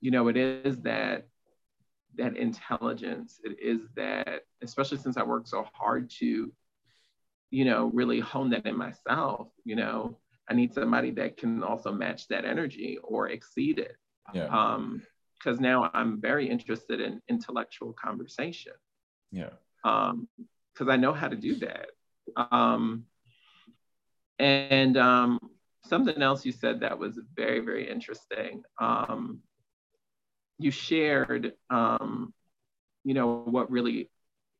you know, it is that that intelligence. It is that, especially since I work so hard to, you know, really hone that in myself, you know, I need somebody that can also match that energy or exceed it. Yeah. Um, because now I'm very interested in intellectual conversation. Yeah. Um, because I know how to do that. Um, and um, something else you said that was very, very interesting. Um, you shared, um, you know, what really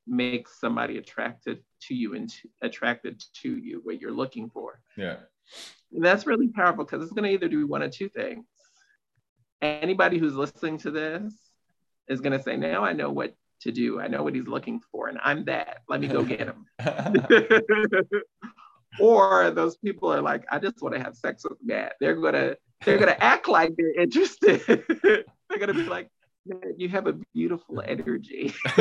makes somebody attracted to you and to, attracted to you, what you're looking for. Yeah. And that's really powerful because it's going to either do one of two things. Anybody who's listening to this is going to say, now I know what to do. I know what he's looking for, and I'm that. Let me go get him. or those people are like, I just want to have sex with Matt. They're gonna they're gonna act like they're interested. they're gonna be like, you have a beautiful energy.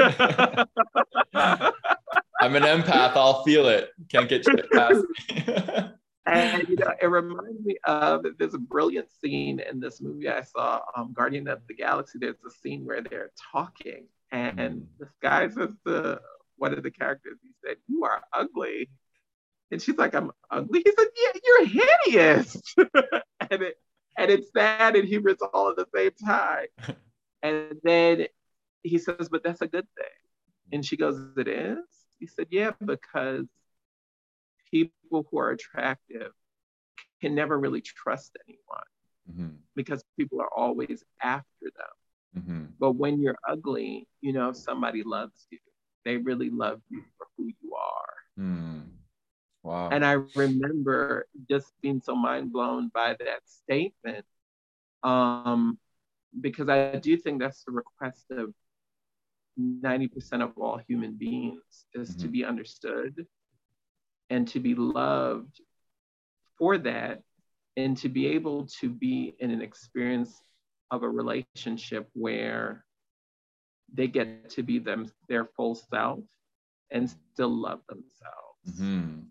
I'm an empath. I'll feel it. Can't get shit past me. and you know, it reminds me of there's a brilliant scene in this movie I saw, um, Guardian of the Galaxy. There's a scene where they're talking, and mm. this guy says to one of the characters, he said, "You are ugly," and she's like, "I'm ugly." He said, "Yeah, you're hideous," and it and it's sad and humorous all at the same time. and then he says, But that's a good thing. And she goes, It is? He said, Yeah, because people who are attractive can never really trust anyone mm-hmm. because people are always after them. Mm-hmm. But when you're ugly, you know, if somebody loves you, they really love you for who you are. Mm. Wow. And I remember just being so mind blown by that statement. Um, because I do think that's the request of 90% of all human beings is mm-hmm. to be understood and to be loved for that and to be able to be in an experience of a relationship where they get to be them their full self and still love themselves. Mm-hmm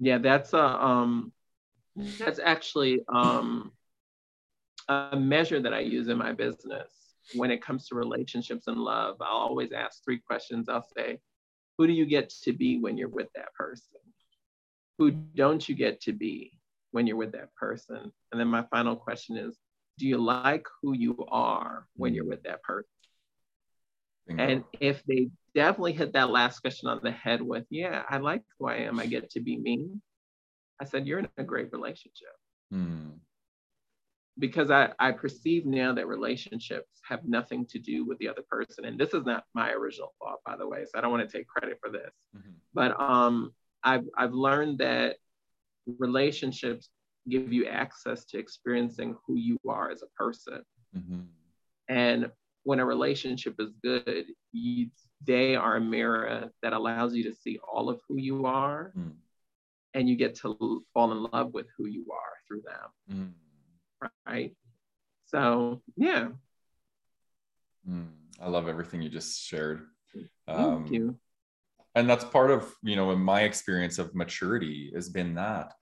yeah that's a um that's actually um a measure that i use in my business when it comes to relationships and love. I'll always ask three questions. I'll say who do you get to be when you're with that person? Who don't you get to be when you're with that person? And then my final question is do you like who you are when you're with that person? And if they definitely hit that last question on the head with, yeah, I like who I am. I get to be me. I said, you're in a great relationship. Hmm. Because I, I perceive now that relationships have nothing to do with the other person. And this is not my original thought, by the way. So I don't want to take credit for this. Mm-hmm. But um, I've, I've learned that relationships give you access to experiencing who you are as a person. Mm-hmm. And when a relationship is good, you, they are a mirror that allows you to see all of who you are mm. and you get to fall in love with who you are through them. Mm. Right. So, yeah. Mm. I love everything you just shared. Thank um, you. And that's part of, you know, in my experience of maturity has been that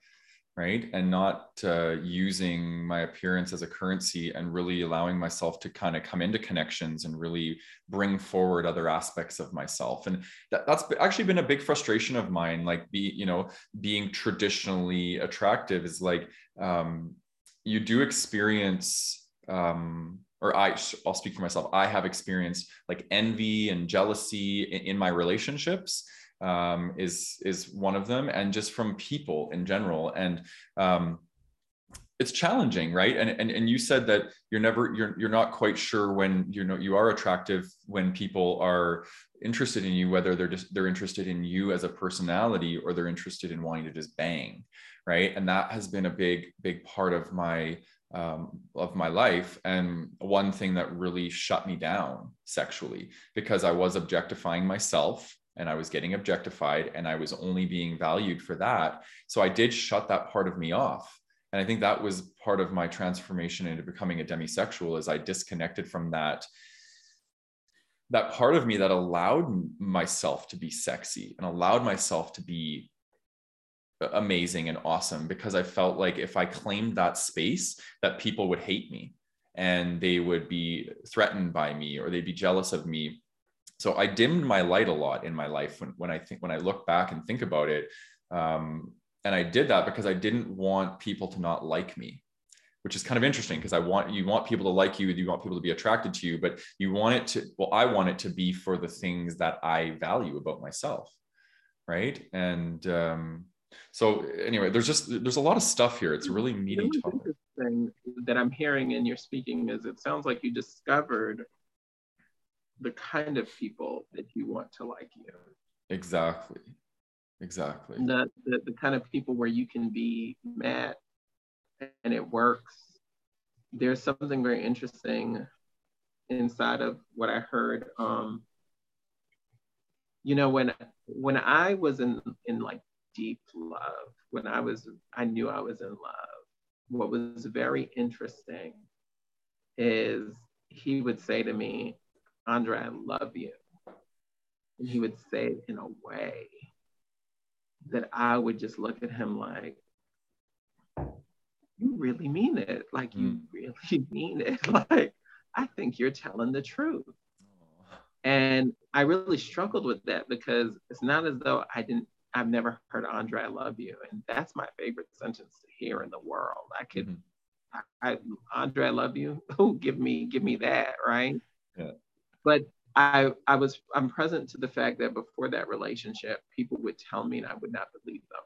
right? And not uh, using my appearance as a currency and really allowing myself to kind of come into connections and really bring forward other aspects of myself. And that, that's actually been a big frustration of mine like be you know being traditionally attractive is like um you do experience um, or I, I'll speak for myself. I have experienced like envy and jealousy in, in my relationships um, is is one of them, and just from people in general. And um, it's challenging, right? And, and and you said that you're never you're you're not quite sure when you know you are attractive when people are interested in you, whether they're just they're interested in you as a personality or they're interested in wanting to just bang, right? And that has been a big big part of my um, of my life and one thing that really shut me down sexually because i was objectifying myself and i was getting objectified and i was only being valued for that so i did shut that part of me off and i think that was part of my transformation into becoming a demisexual as i disconnected from that that part of me that allowed myself to be sexy and allowed myself to be amazing and awesome because I felt like if I claimed that space, that people would hate me and they would be threatened by me or they'd be jealous of me. So I dimmed my light a lot in my life when, when I think when I look back and think about it. Um, and I did that because I didn't want people to not like me, which is kind of interesting because I want you want people to like you, you want people to be attracted to you, but you want it to well, I want it to be for the things that I value about myself. Right. And um, so anyway, there's just there's a lot of stuff here. It's really meaty topic. Thing that I'm hearing in your speaking is it sounds like you discovered the kind of people that you want to like you. Exactly. Exactly. The, the, the kind of people where you can be met and it works. There's something very interesting inside of what I heard. Um, you know, when when I was in in like deep love. When I was, I knew I was in love. What was very interesting is he would say to me, Andre, I love you. And he would say it in a way that I would just look at him like, you really mean it. Like, you mm. really mean it. Like, I think you're telling the truth. And I really struggled with that because it's not as though I didn't I've never heard Andre, I love you. And that's my favorite sentence to hear in the world. I could, mm-hmm. I, I, Andre, I love you. Oh, give me, give me that. Right. Yeah. But I, I was, I'm present to the fact that before that relationship, people would tell me and I would not believe them,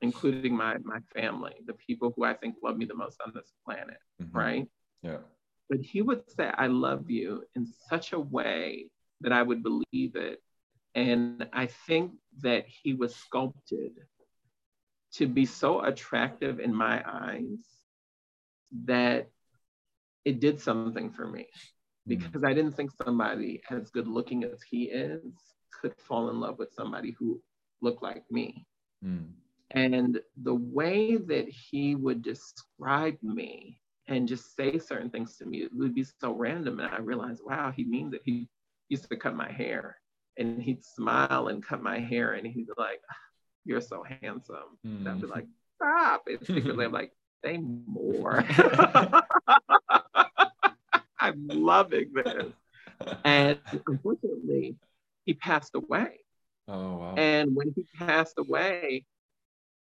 including my, my family, the people who I think love me the most on this planet. Mm-hmm. Right. Yeah. But he would say, I love you in such a way that I would believe it and I think that he was sculpted to be so attractive in my eyes that it did something for me. Because I didn't think somebody as good looking as he is could fall in love with somebody who looked like me. Mm. And the way that he would describe me and just say certain things to me, it would be so random. And I realized, wow, he means it. He used to cut my hair and he'd smile and cut my hair and he'd be like, You're so handsome. Mm. And I'd be like, Stop. And secretly I'm like, Say more. I'm loving this. And unfortunately, he passed away. Oh, wow. And when he passed away,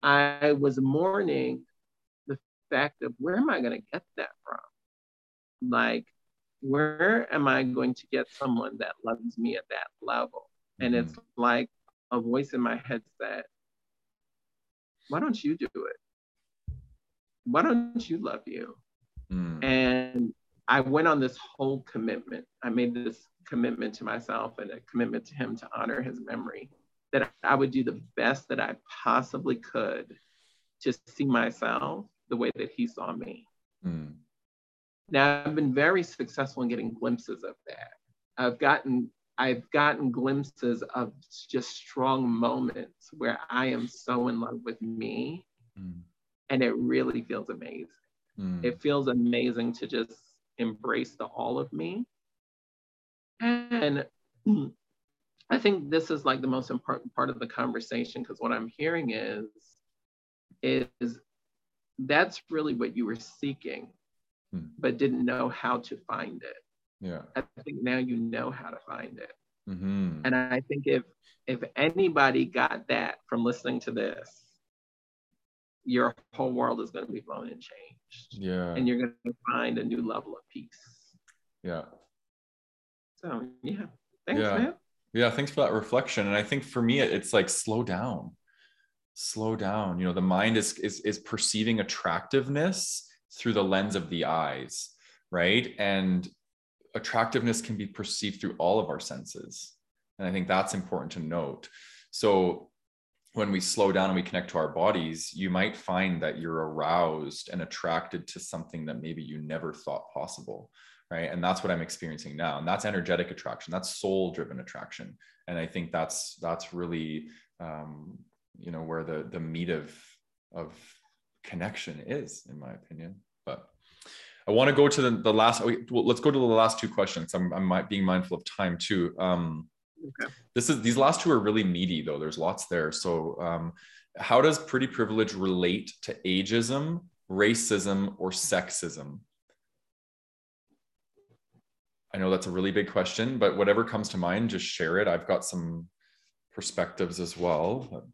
I was mourning the fact of where am I going to get that from? Like, where am I going to get someone that loves me at that level? And mm-hmm. it's like a voice in my head said, why don't you do it? Why don't you love you? Mm. And I went on this whole commitment. I made this commitment to myself and a commitment to him to honor his memory that I would do the best that I possibly could to see myself the way that he saw me. Mm. Now, I've been very successful in getting glimpses of that. I've gotten I've gotten glimpses of just strong moments where I am so in love with me, mm. and it really feels amazing. Mm. It feels amazing to just embrace the all of me. And I think this is like the most important part of the conversation because what I'm hearing is is that's really what you were seeking Hmm. but didn't know how to find it. Yeah. I think now you know how to find it. Mm-hmm. And I think if if anybody got that from listening to this, your whole world is going to be blown and changed. Yeah. And you're going to find a new level of peace. Yeah. So, yeah. Thanks, yeah. man. Yeah. Thanks for that reflection. And I think for me, it's like slow down, slow down. You know, the mind is, is, is perceiving attractiveness through the lens of the eyes, right? And attractiveness can be perceived through all of our senses. And I think that's important to note. So when we slow down and we connect to our bodies, you might find that you're aroused and attracted to something that maybe you never thought possible. Right. And that's what I'm experiencing now. And that's energetic attraction. That's soul driven attraction. And I think that's, that's really, um, you know, where the, the meat of, of connection is, in my opinion. But I want to go to the, the last, well, let's go to the last two questions. I'm, I'm being mindful of time too. Um, Okay. This is these last two are really meaty though. There's lots there. So um, how does pretty privilege relate to ageism, racism, or sexism? I know that's a really big question, but whatever comes to mind, just share it. I've got some perspectives as well.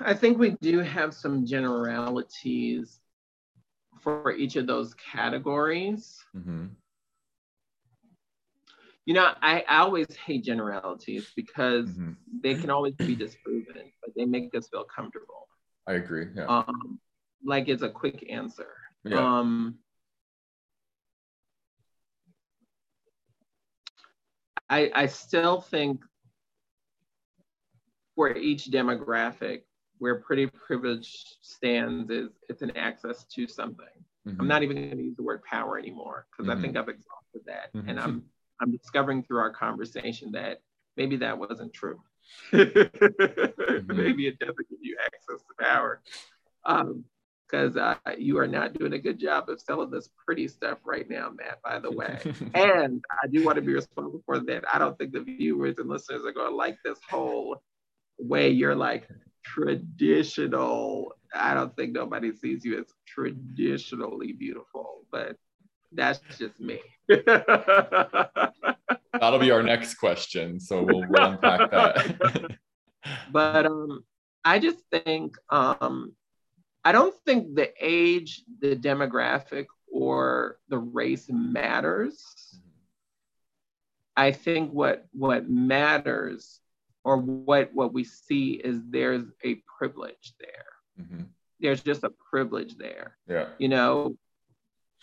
I think we do have some generalities for each of those categories. Mm-hmm. You know, I, I always hate generalities because mm-hmm. they can always be disproven, but they make us feel comfortable. I agree. Yeah. Um, like it's a quick answer. Yeah. Um, I, I still think for each demographic, where pretty privilege stands is it's an access to something. Mm-hmm. I'm not even going to use the word power anymore because mm-hmm. I think I've exhausted that, mm-hmm. and I'm I'm discovering through our conversation that maybe that wasn't true. mm-hmm. Maybe it doesn't give you access to power. because um, uh, you are not doing a good job of selling this pretty stuff right now, Matt, by the way. and I do want to be responsible for that. I don't think the viewers and listeners are going to like this whole way you're like traditional. I don't think nobody sees you as traditionally beautiful, but that's just me. That'll be our next question. So we'll, we'll unpack that. but um, I just think um, I don't think the age, the demographic, or the race matters. I think what what matters or what what we see is there's a privilege there. Mm-hmm. There's just a privilege there. Yeah. You know,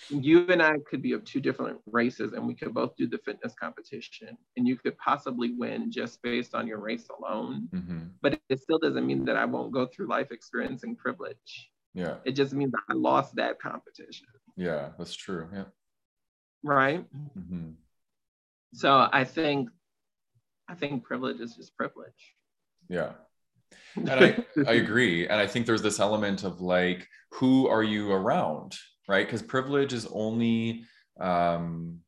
you and I could be of two different races and we could both do the fitness competition and you could possibly win just based on your race alone. Mm-hmm. But it still doesn't mean that I won't go through life experiencing privilege. Yeah. It just means I lost that competition. Yeah, that's true. Yeah. Right. Mm-hmm. So I think, I think privilege is just privilege. Yeah. And I, I agree. And I think there's this element of like, who are you around? Right? Because privilege is only um,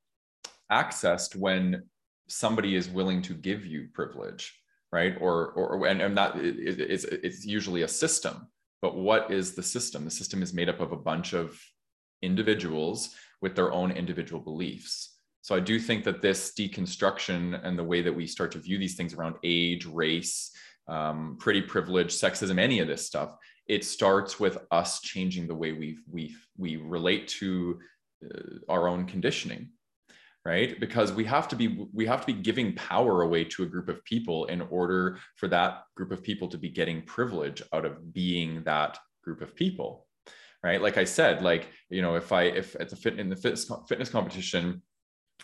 accessed when somebody is willing to give you privilege, right? Or, or and, and it's, it's usually a system. But what is the system? The system is made up of a bunch of individuals with their own individual beliefs. So I do think that this deconstruction and the way that we start to view these things around age, race, um, pretty privilege, sexism, any of this stuff it starts with us changing the way we we we relate to uh, our own conditioning right? Because we have to be we have to be giving power away to a group of people in order for that group of people to be getting privilege out of being that group of people right? Like i said like you know if i if at the fit in the fitness fitness competition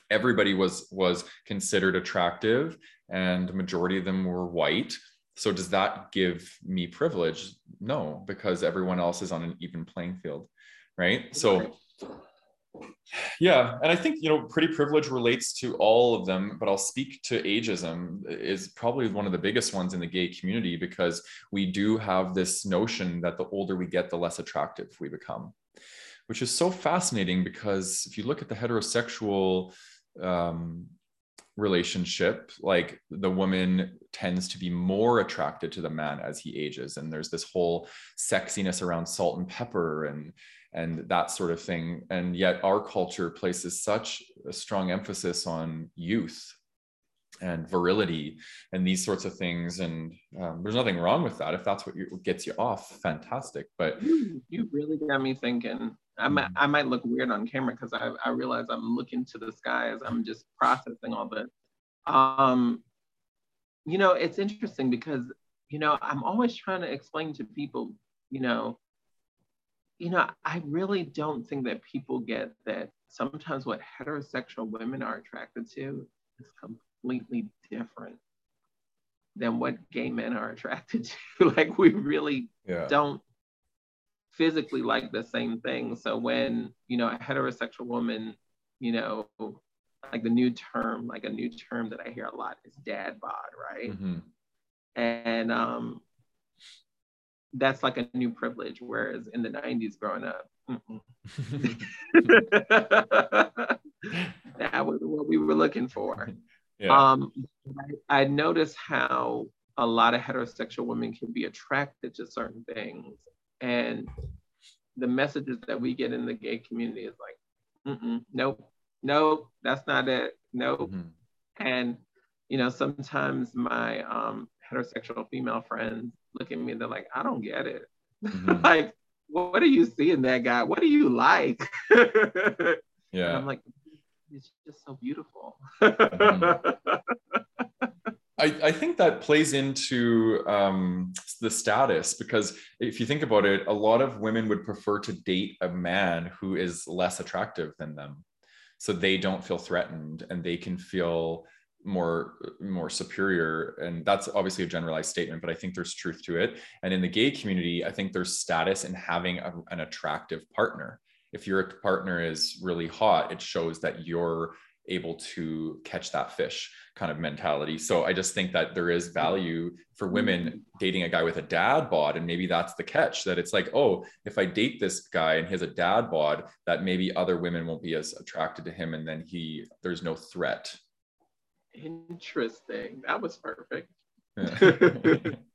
everybody was was considered attractive and majority of them were white so does that give me privilege? No, because everyone else is on an even playing field, right? So yeah, and I think you know pretty privilege relates to all of them, but I'll speak to ageism is probably one of the biggest ones in the gay community because we do have this notion that the older we get, the less attractive we become, which is so fascinating because if you look at the heterosexual um, relationship like the woman tends to be more attracted to the man as he ages and there's this whole sexiness around salt and pepper and and that sort of thing. And yet our culture places such a strong emphasis on youth and virility and these sorts of things. And um, there's nothing wrong with that. If that's what, you, gets you off fantastic. But you, you really got me thinking I might, mm-hmm. I might look weird on camera because I, I realize I'm looking to the sky as I'm just processing all this. Um, you know, it's interesting because, you know, I'm always trying to explain to people, you know, you know, I really don't think that people get that sometimes what heterosexual women are attracted to is completely different than what gay men are attracted to. like we really yeah. don't physically like the same thing. So when, you know, a heterosexual woman, you know, like the new term, like a new term that I hear a lot is dad bod, right? Mm-hmm. And um, that's like a new privilege. Whereas in the 90s growing up, that was what we were looking for. Yeah. Um, I, I noticed how a lot of heterosexual women can be attracted to certain things. And the messages that we get in the gay community is like, nope, nope, that's not it. Nope. Mm-hmm. And, you know, sometimes my um, heterosexual female friends look at me and they're like, I don't get it. Mm-hmm. like, what do you see in that guy? What do you like? yeah. And I'm like, it's just so beautiful. mm-hmm. I, I, think that plays into um, the status because if you think about it, a lot of women would prefer to date a man who is less attractive than them. So they don't feel threatened and they can feel more more superior. And that's obviously a generalized statement but i think there's truth to it. And in the gay community i think there's status in having a, an attractive partner. If your partner is really hot it shows that you're able to catch that fish kind of mentality. So I just think that there is value for mm-hmm. women dating a guy with a dad bod. And maybe that's the catch that it's like, oh, if I date this guy and he has a dad bod, that maybe other women won't be as attracted to him. And then he, there's no threat. Interesting. That was perfect. Yeah.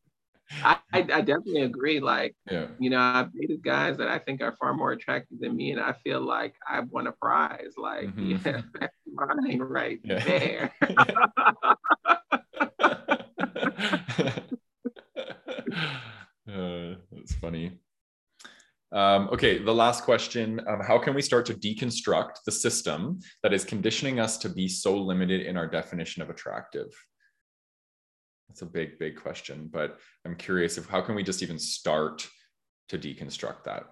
I, I, definitely agree. Like, yeah. you know, I've dated guys that I think are far more attractive than me, and I feel like I've won a prize. Like, mm-hmm. yeah, that's mine right yeah. there. uh, that's funny. Um, okay, the last question um, How can we start to deconstruct the system that is conditioning us to be so limited in our definition of attractive? That's a big, big question, but I'm curious if how can we just even start to deconstruct that?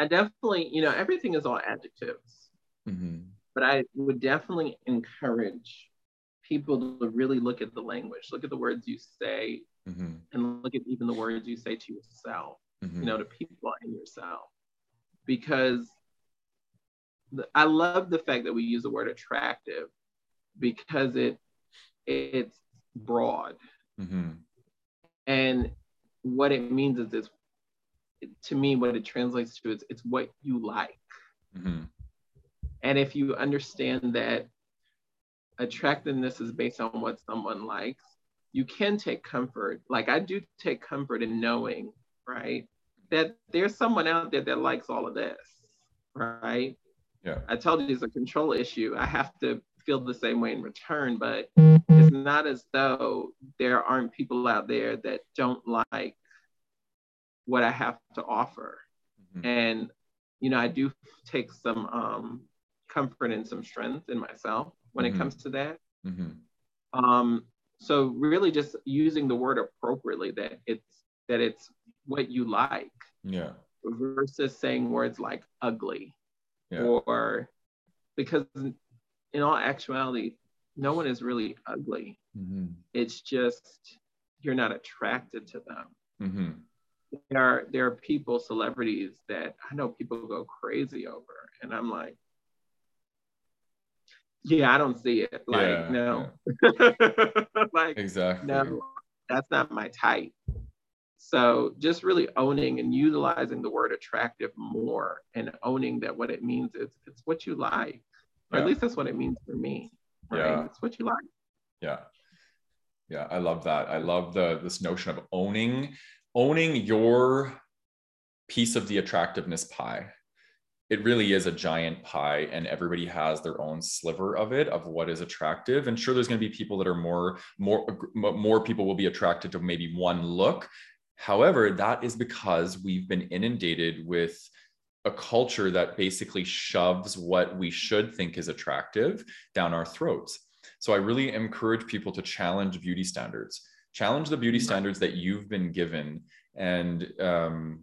I definitely, you know, everything is all adjectives, mm-hmm. but I would definitely encourage people to really look at the language, look at the words you say, mm-hmm. and look at even the words you say to yourself, mm-hmm. you know, to people and yourself. Because the, I love the fact that we use the word attractive because it it's broad. Mm-hmm. And what it means is it's to me, what it translates to is it's what you like. Mm-hmm. And if you understand that attractiveness is based on what someone likes, you can take comfort. Like I do take comfort in knowing, right, that there's someone out there that likes all of this, right? Yeah. I told you it's a control issue. I have to feel the same way in return, but it's not as though there aren't people out there that don't like what I have to offer. Mm-hmm. And, you know, I do take some um, comfort and some strength in myself when mm-hmm. it comes to that. Mm-hmm. Um, so really just using the word appropriately that it's that it's what you like. Yeah. Versus saying words like ugly yeah. or because in all actuality, no one is really ugly. Mm-hmm. It's just you're not attracted to them. Mm-hmm. There are there are people, celebrities that I know people go crazy over, and I'm like, yeah, I don't see it. Like, yeah, no, yeah. like exactly, no, that's not my type. So just really owning and utilizing the word attractive more, and owning that what it means is it's what you like. Or yeah. at least that's what it means for me. Right? Yeah. It's what you like. Yeah. Yeah. I love that. I love the this notion of owning, owning your piece of the attractiveness pie. it really is a giant pie and everybody has their own sliver of it of what is attractive and sure there's going to be people that are more more more people will be attracted to maybe one look however that is because we've been inundated with a culture that basically shoves what we should think is attractive down our throats. So i really encourage people to challenge beauty standards. Challenge the beauty standards that you've been given and um,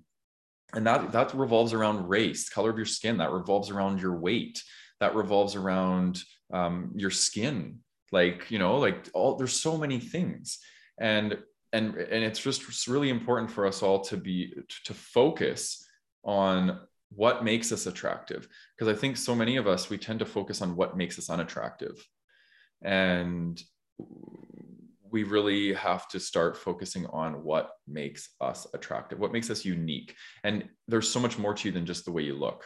and that that revolves around race color of your skin that revolves around your weight that revolves around um, your skin. Like you know like all there's so many things. And and and it's just it's really important for us all to be to focus on what makes us attractive because i think so many of us we tend to focus on what makes us unattractive and we really have to start focusing on what makes us attractive, what makes us unique. And there's so much more to you than just the way you look.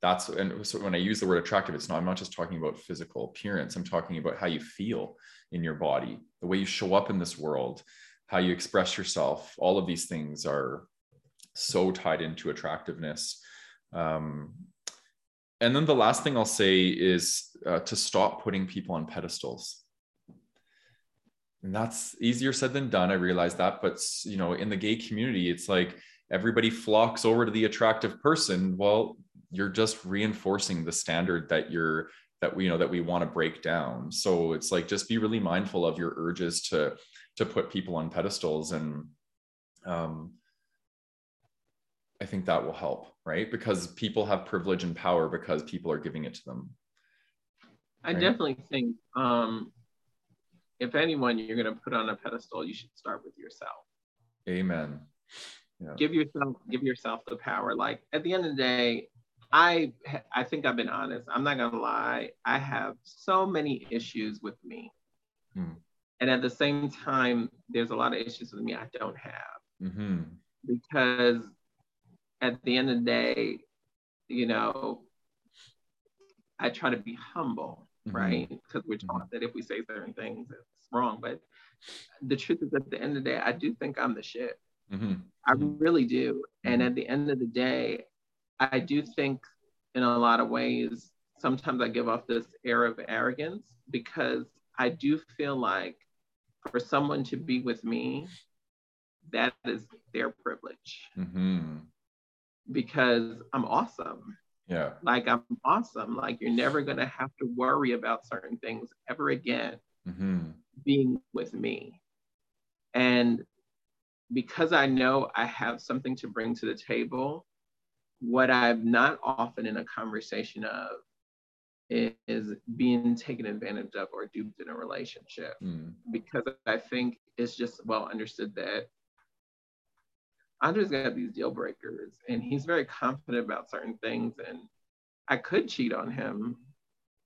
That's and so when I use the word attractive, it's not, I'm not just talking about physical appearance. I'm talking about how you feel in your body, the way you show up in this world, how you express yourself. All of these things are so tied into attractiveness. Um, and then the last thing I'll say is uh, to stop putting people on pedestals. And that's easier said than done i realize that but you know in the gay community it's like everybody flocks over to the attractive person well you're just reinforcing the standard that you're that we you know that we want to break down. So it's like just be really mindful of your urges to to put people on pedestals and um i think that will help right because people have privilege and power because people are giving it to them right? i definitely think um if anyone you're going to put on a pedestal, you should start with yourself. Amen. Yeah. Give yourself give yourself the power. Like at the end of the day, I I think I've been honest. I'm not gonna lie. I have so many issues with me, hmm. and at the same time, there's a lot of issues with me I don't have mm-hmm. because at the end of the day, you know, I try to be humble mm-hmm. right? Because we're taught mm-hmm. that if we say certain things, it's wrong. But the truth is, at the end of the day, I do think I'm the shit. Mm-hmm. I really do. And mm-hmm. at the end of the day, I do think in a lot of ways, sometimes I give off this air of arrogance because I do feel like for someone to be with me, that is their privilege. Mm-hmm. Because I'm awesome. Yeah. Like I'm awesome. Like you're never gonna have to worry about certain things ever again mm-hmm. being with me. And because I know I have something to bring to the table, what I'm not often in a conversation of is being taken advantage of or duped in a relationship. Mm. Because I think it's just well understood that Andre's got these deal breakers and he's very confident about certain things. And I could cheat on him,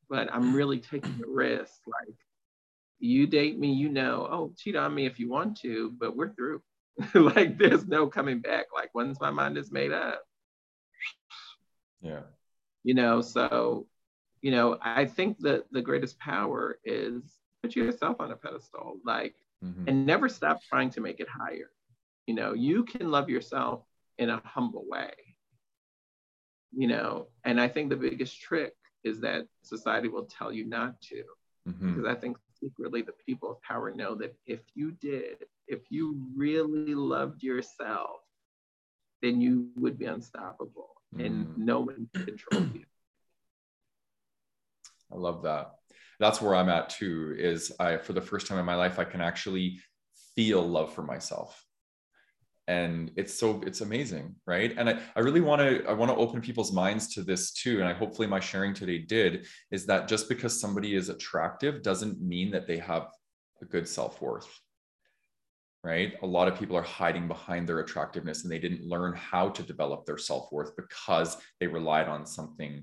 but I'm really taking the risk. Like, you date me, you know, oh, cheat on me if you want to, but we're through. like, there's no coming back. Like, once my mind is made up. Yeah. You know, so, you know, I think that the greatest power is put yourself on a pedestal, like, mm-hmm. and never stop trying to make it higher. You know, you can love yourself in a humble way. You know, and I think the biggest trick is that society will tell you not to. Mm-hmm. Because I think secretly the people of power know that if you did, if you really loved yourself, then you would be unstoppable mm. and no one can control you. I love that. That's where I'm at too. Is I, for the first time in my life, I can actually feel love for myself and it's so it's amazing right? And i, I really want to i want to open people's minds to this too and i hopefully my sharing today did is that just because somebody is attractive doesn't mean that they have a good self-worth right? A lot of people are hiding behind their attractiveness and they didn't learn how to develop their self-worth because they relied on something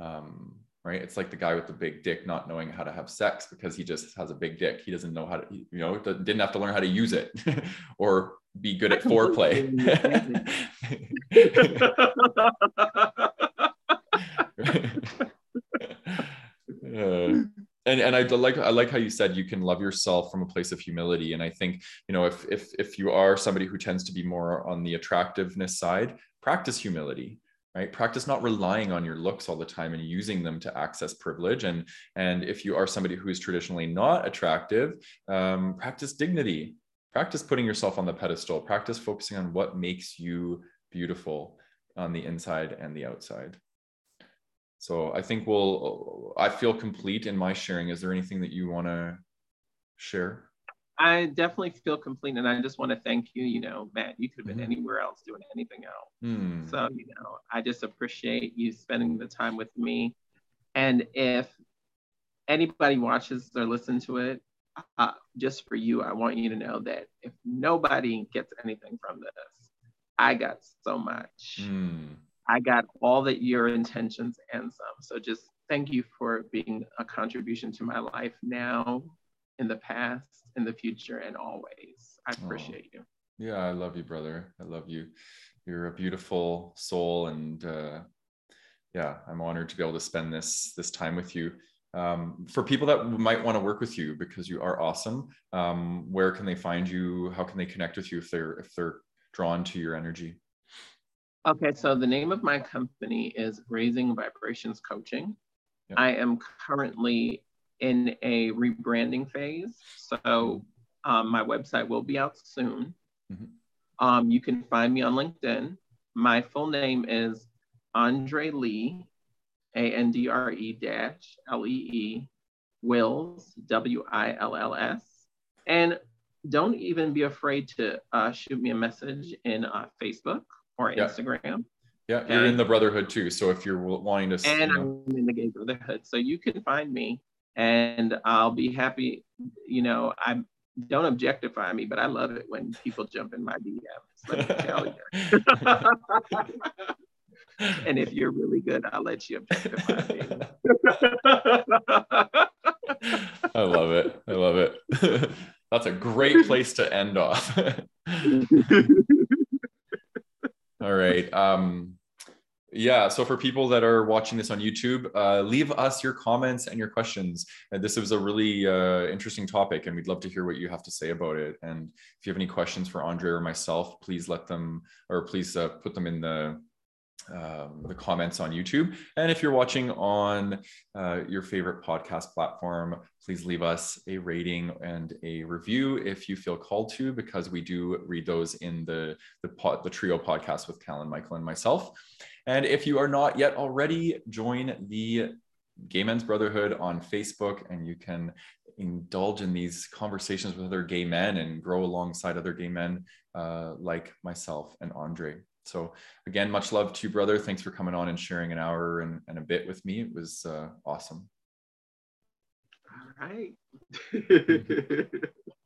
um, right? It's like the guy with the big dick not knowing how to have sex because he just has a big dick. He doesn't know how to you know didn't have to learn how to use it or be good at foreplay. uh, and and I like I like how you said you can love yourself from a place of humility. And I think you know if if if you are somebody who tends to be more on the attractiveness side, practice humility. right practice not relying on your looks all the time and using them to access privilege and and if you are somebody who is traditionally not attractive um, practice dignity practice putting yourself on the pedestal practice focusing on what makes you beautiful on the inside and the outside so i think we'll i feel complete in my sharing is there anything that you want to share I definitely feel complete, and I just want to thank you. You know, Matt, you could have been mm-hmm. anywhere else doing anything else. Mm. So, you know, I just appreciate you spending the time with me. And if anybody watches or listens to it, uh, just for you, I want you to know that if nobody gets anything from this, I got so much. Mm. I got all that your intentions and some. So just thank you for being a contribution to my life now, in the past, in the future, and always. I appreciate oh. you. Yeah, I love you, brother. I love you. You're a beautiful soul, and uh, yeah, I'm honored to be able to spend this this time with you. Um, for people that might want to work with you because you are awesome, um, where can they find you? How can they connect with you if they're if they're drawn to your energy? Okay, so the name of my company is Raising Vibrations Coaching. Yep. I am currently in a rebranding phase. So um, my website will be out soon. Mm-hmm. Um, you can find me on LinkedIn. My full name is Andre Lee, A N D R E dash L E E, Wills, W I L L S. And don't even be afraid to uh, shoot me a message in uh, Facebook or yeah. Instagram. Yeah, you're in the Brotherhood too. So if you're wanting to, and you know. I'm in the Gay Brotherhood, so you can find me and I'll be happy. You know, I don't objectify me, but I love it when people jump in my DMs. Let me tell you. and if you're really good, I'll let you objectify me. I love it. I love it. That's a great place to end off. All right. Um, yeah. So for people that are watching this on YouTube, uh, leave us your comments and your questions. And this was a really uh, interesting topic, and we'd love to hear what you have to say about it. And if you have any questions for Andre or myself, please let them or please uh, put them in the um, the comments on YouTube. And if you're watching on uh, your favorite podcast platform, please leave us a rating and a review if you feel called to, because we do read those in the the, pod, the trio podcast with Callan, Michael, and myself. And if you are not yet already, join the Gay Men's Brotherhood on Facebook, and you can indulge in these conversations with other gay men and grow alongside other gay men uh, like myself and Andre. So, again, much love to you, brother. Thanks for coming on and sharing an hour and, and a bit with me. It was uh, awesome. All right.